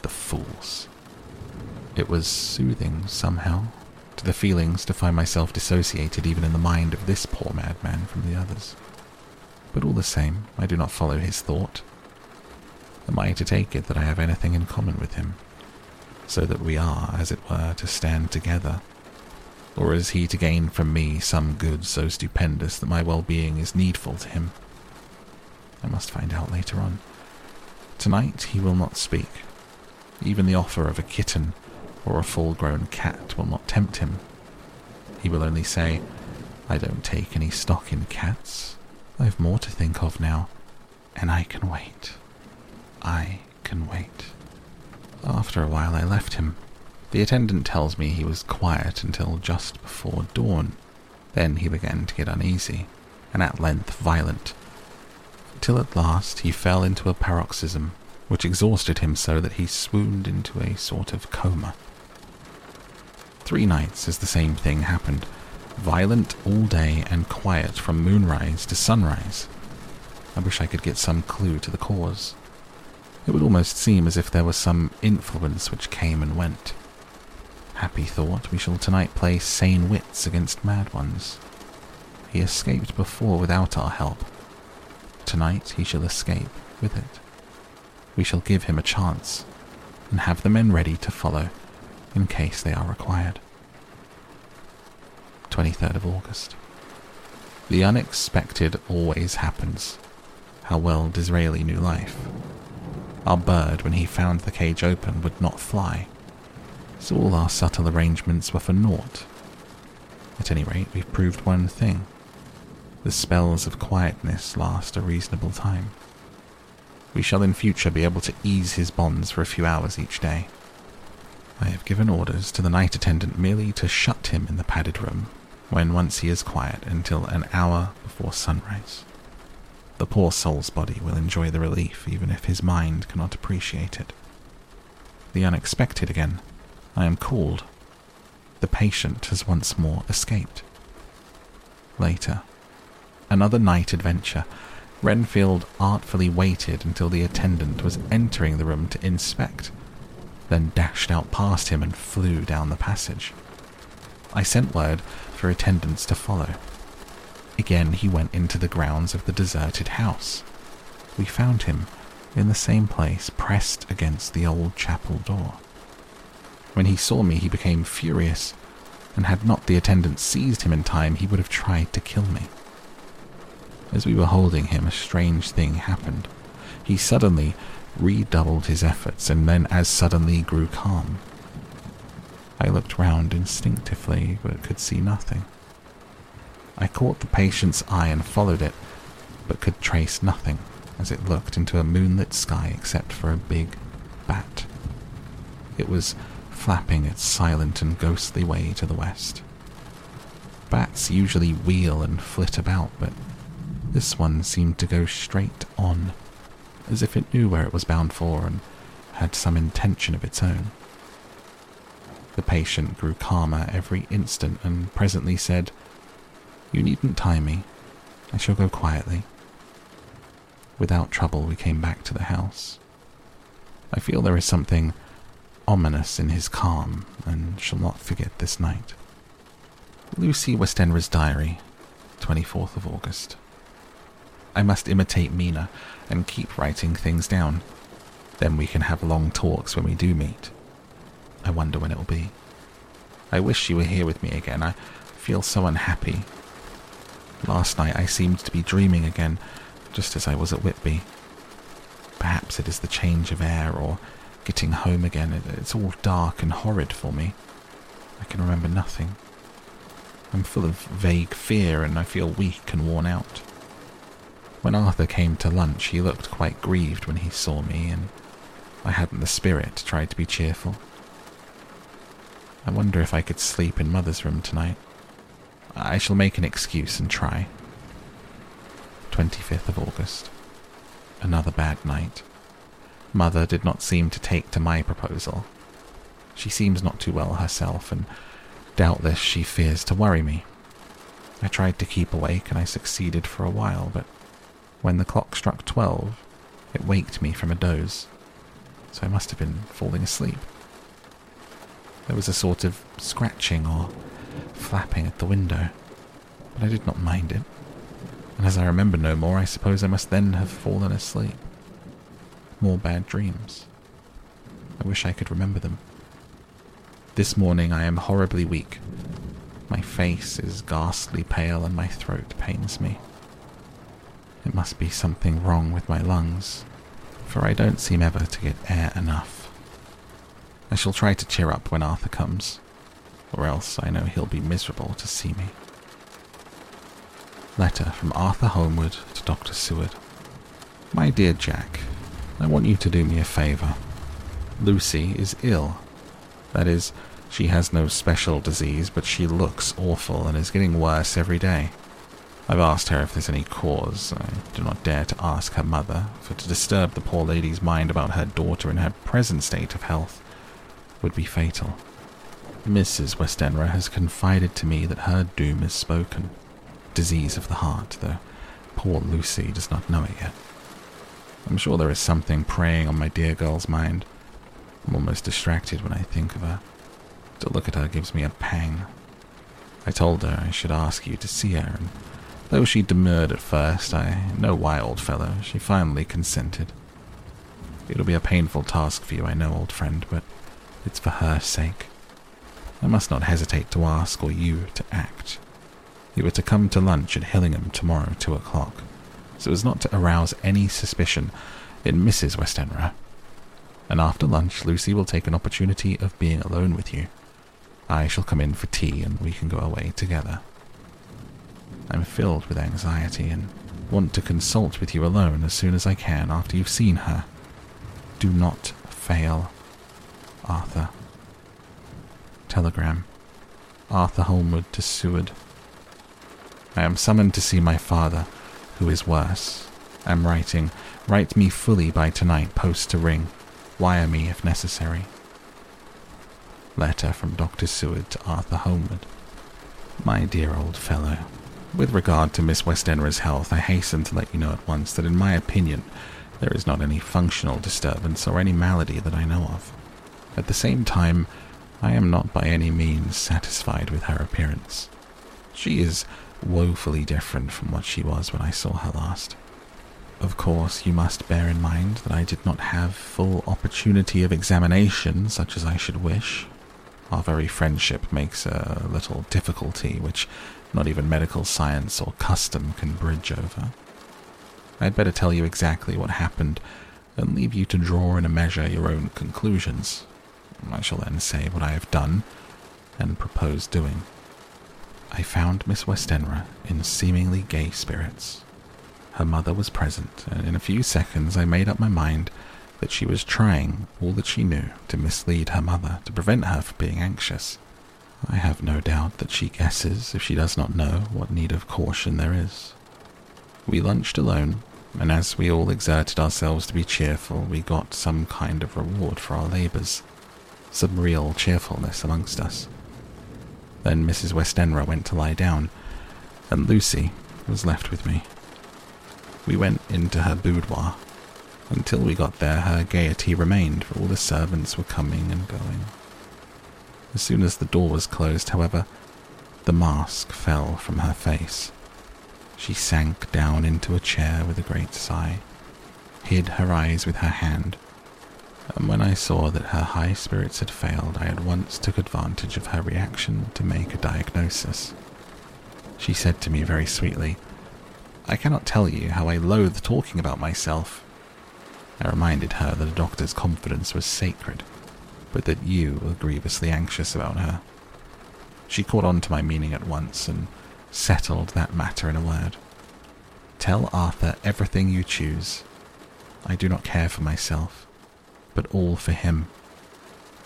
the fools. It was soothing, somehow, to the feelings to find myself dissociated even in the mind of this poor madman from the others. But all the same, I do not follow his thought. Am I to take it that I have anything in common with him? so that we are, as it were, to stand together? Or is he to gain from me some good so stupendous that my well being is needful to him? I must find out later on. Tonight he will not speak. Even the offer of a kitten or a full grown cat will not tempt him. He will only say, I don't take any stock in cats. I've more to think of now, and I can wait. I can wait. After a while, I left him. The attendant tells me he was quiet until just before dawn. Then he began to get uneasy, and at length violent, till at last he fell into a paroxysm which exhausted him so that he swooned into a sort of coma. Three nights as the same thing happened, violent all day and quiet from moonrise to sunrise. I wish I could get some clue to the cause. It would almost seem as if there was some influence which came and went. Happy thought, we shall tonight play sane wits against mad ones. He escaped before without our help. Tonight he shall escape with it. We shall give him a chance, and have the men ready to follow in case they are required. 23rd of August. The unexpected always happens. How well Disraeli knew life. Our bird, when he found the cage open, would not fly. So all our subtle arrangements were for naught. At any rate, we've proved one thing. The spells of quietness last a reasonable time. We shall in future be able to ease his bonds for a few hours each day. I have given orders to the night attendant merely to shut him in the padded room when once he is quiet until an hour before sunrise. The poor soul's body will enjoy the relief even if his mind cannot appreciate it. The unexpected again. I am called. The patient has once more escaped. Later, another night adventure. Renfield artfully waited until the attendant was entering the room to inspect, then dashed out past him and flew down the passage. I sent word for attendants to follow. Again, he went into the grounds of the deserted house. We found him in the same place, pressed against the old chapel door. When he saw me, he became furious, and had not the attendant seized him in time, he would have tried to kill me. As we were holding him, a strange thing happened. He suddenly redoubled his efforts and then as suddenly grew calm. I looked round instinctively, but could see nothing. I caught the patient's eye and followed it, but could trace nothing as it looked into a moonlit sky except for a big bat. It was flapping its silent and ghostly way to the west. Bats usually wheel and flit about, but this one seemed to go straight on, as if it knew where it was bound for and had some intention of its own. The patient grew calmer every instant and presently said, You needn't tie me. I shall go quietly. Without trouble, we came back to the house. I feel there is something ominous in his calm and shall not forget this night. Lucy Westenra's Diary, 24th of August. I must imitate Mina and keep writing things down. Then we can have long talks when we do meet. I wonder when it will be. I wish she were here with me again. I feel so unhappy. Last night I seemed to be dreaming again, just as I was at Whitby. Perhaps it is the change of air or getting home again. It's all dark and horrid for me. I can remember nothing. I'm full of vague fear and I feel weak and worn out. When Arthur came to lunch, he looked quite grieved when he saw me, and I hadn't the spirit to try to be cheerful. I wonder if I could sleep in Mother's room tonight. I shall make an excuse and try. 25th of August. Another bad night. Mother did not seem to take to my proposal. She seems not too well herself, and doubtless she fears to worry me. I tried to keep awake, and I succeeded for a while, but when the clock struck twelve, it waked me from a doze, so I must have been falling asleep. There was a sort of scratching or flapping at the window, but I did not mind it. And as I remember no more, I suppose I must then have fallen asleep. More bad dreams. I wish I could remember them. This morning I am horribly weak. My face is ghastly pale and my throat pains me. It must be something wrong with my lungs, for I don't seem ever to get air enough. I shall try to cheer up when Arthur comes, or else I know he'll be miserable to see me. Letter from Arthur Holmwood to Dr. Seward. My dear Jack, I want you to do me a favour. Lucy is ill. That is, she has no special disease, but she looks awful and is getting worse every day. I've asked her if there's any cause. I do not dare to ask her mother, for to disturb the poor lady's mind about her daughter in her present state of health would be fatal. Mrs. Westenra has confided to me that her doom is spoken. Disease of the heart, though poor Lucy does not know it yet. I'm sure there is something preying on my dear girl's mind. I'm almost distracted when I think of her. To look at her gives me a pang. I told her I should ask you to see her, and though she demurred at first, I know why, old fellow, she finally consented. It'll be a painful task for you, I know, old friend, but it's for her sake. I must not hesitate to ask or you to act. You are to come to lunch at Hillingham tomorrow, two o'clock, so as not to arouse any suspicion in Mrs. Westenra. And after lunch, Lucy will take an opportunity of being alone with you. I shall come in for tea and we can go away together. I'm filled with anxiety and want to consult with you alone as soon as I can after you've seen her. Do not fail Arthur. telegram. Arthur Holmwood to Seward. I am summoned to see my father, who is worse. Am writing. Write me fully by tonight, post to ring. Wire me if necessary. Letter from Dr. Seward to Arthur Holmwood. My dear old fellow, with regard to Miss Westenra's health, I hasten to let you know at once that in my opinion there is not any functional disturbance or any malady that I know of. At the same time, I am not by any means satisfied with her appearance. She is woefully different from what she was when I saw her last. Of course, you must bear in mind that I did not have full opportunity of examination such as I should wish. Our very friendship makes a little difficulty which not even medical science or custom can bridge over. I'd better tell you exactly what happened and leave you to draw in a measure your own conclusions. I shall then say what I have done and propose doing. I found Miss Westenra in seemingly gay spirits. Her mother was present, and in a few seconds I made up my mind that she was trying all that she knew to mislead her mother to prevent her from being anxious. I have no doubt that she guesses, if she does not know, what need of caution there is. We lunched alone, and as we all exerted ourselves to be cheerful, we got some kind of reward for our labours, some real cheerfulness amongst us. Then Mrs. Westenra went to lie down, and Lucy was left with me. We went into her boudoir. Until we got there, her gaiety remained, for all the servants were coming and going. As soon as the door was closed, however, the mask fell from her face. She sank down into a chair with a great sigh, hid her eyes with her hand, and when I saw that her high spirits had failed, I at once took advantage of her reaction to make a diagnosis. She said to me very sweetly, I cannot tell you how I loathe talking about myself. I reminded her that a doctor's confidence was sacred, but that you were grievously anxious about her. She caught on to my meaning at once and settled that matter in a word. Tell Arthur everything you choose. I do not care for myself but all for him,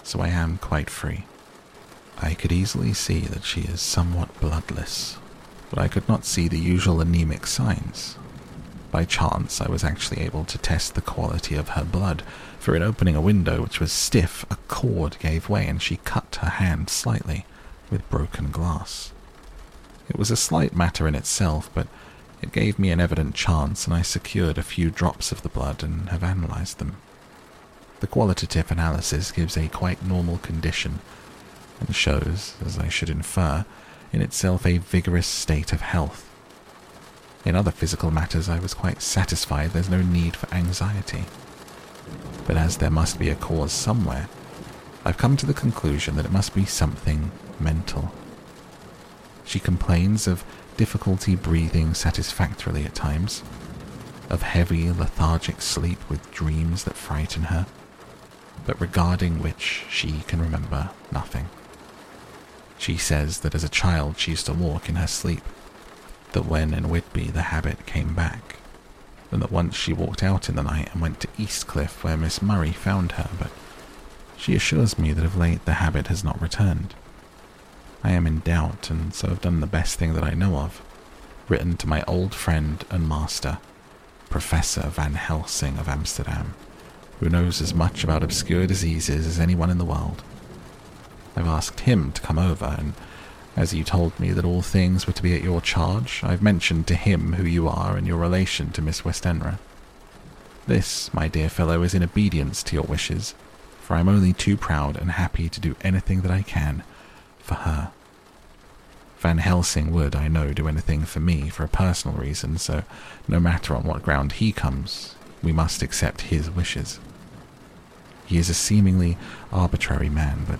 so I am quite free. I could easily see that she is somewhat bloodless, but I could not see the usual anemic signs. By chance, I was actually able to test the quality of her blood, for in opening a window which was stiff, a cord gave way and she cut her hand slightly with broken glass. It was a slight matter in itself, but it gave me an evident chance, and I secured a few drops of the blood and have analyzed them. The qualitative analysis gives a quite normal condition and shows, as I should infer, in itself a vigorous state of health. In other physical matters, I was quite satisfied there's no need for anxiety. But as there must be a cause somewhere, I've come to the conclusion that it must be something mental. She complains of difficulty breathing satisfactorily at times, of heavy, lethargic sleep with dreams that frighten her but regarding which she can remember nothing. She says that as a child she used to walk in her sleep, that when in Whitby the habit came back, and that once she walked out in the night and went to Eastcliff where Miss Murray found her, but she assures me that of late the habit has not returned. I am in doubt, and so have done the best thing that I know of, written to my old friend and master, Professor Van Helsing of Amsterdam, who knows as much about obscure diseases as anyone in the world. I've asked him to come over, and as you told me that all things were to be at your charge, I've mentioned to him who you are and your relation to Miss Westenra. This, my dear fellow, is in obedience to your wishes, for I am only too proud and happy to do anything that I can for her. Van Helsing would, I know, do anything for me for a personal reason, so no matter on what ground he comes, we must accept his wishes. He is a seemingly arbitrary man, but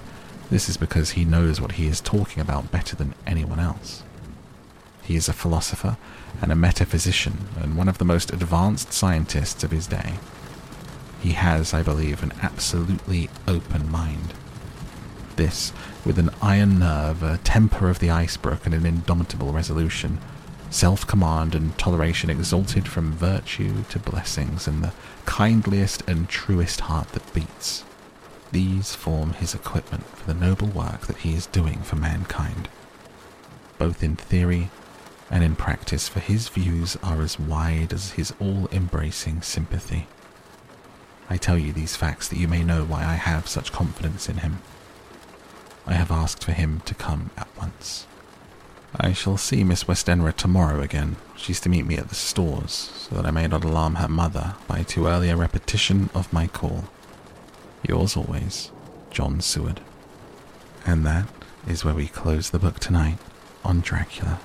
this is because he knows what he is talking about better than anyone else. He is a philosopher and a metaphysician and one of the most advanced scientists of his day. He has, I believe, an absolutely open mind. This, with an iron nerve, a temper of the icebrook, and an indomitable resolution, self command and toleration exalted from virtue to blessings, and the kindliest and truest heart that beats. These form his equipment for the noble work that he is doing for mankind, both in theory and in practice, for his views are as wide as his all embracing sympathy. I tell you these facts that you may know why I have such confidence in him. I have asked for him to come at once. I shall see Miss Westenra tomorrow again. She's to meet me at the stores, so that I may not alarm her mother by too early a repetition of my call. Yours always, John Seward. And that is where we close the book tonight on Dracula.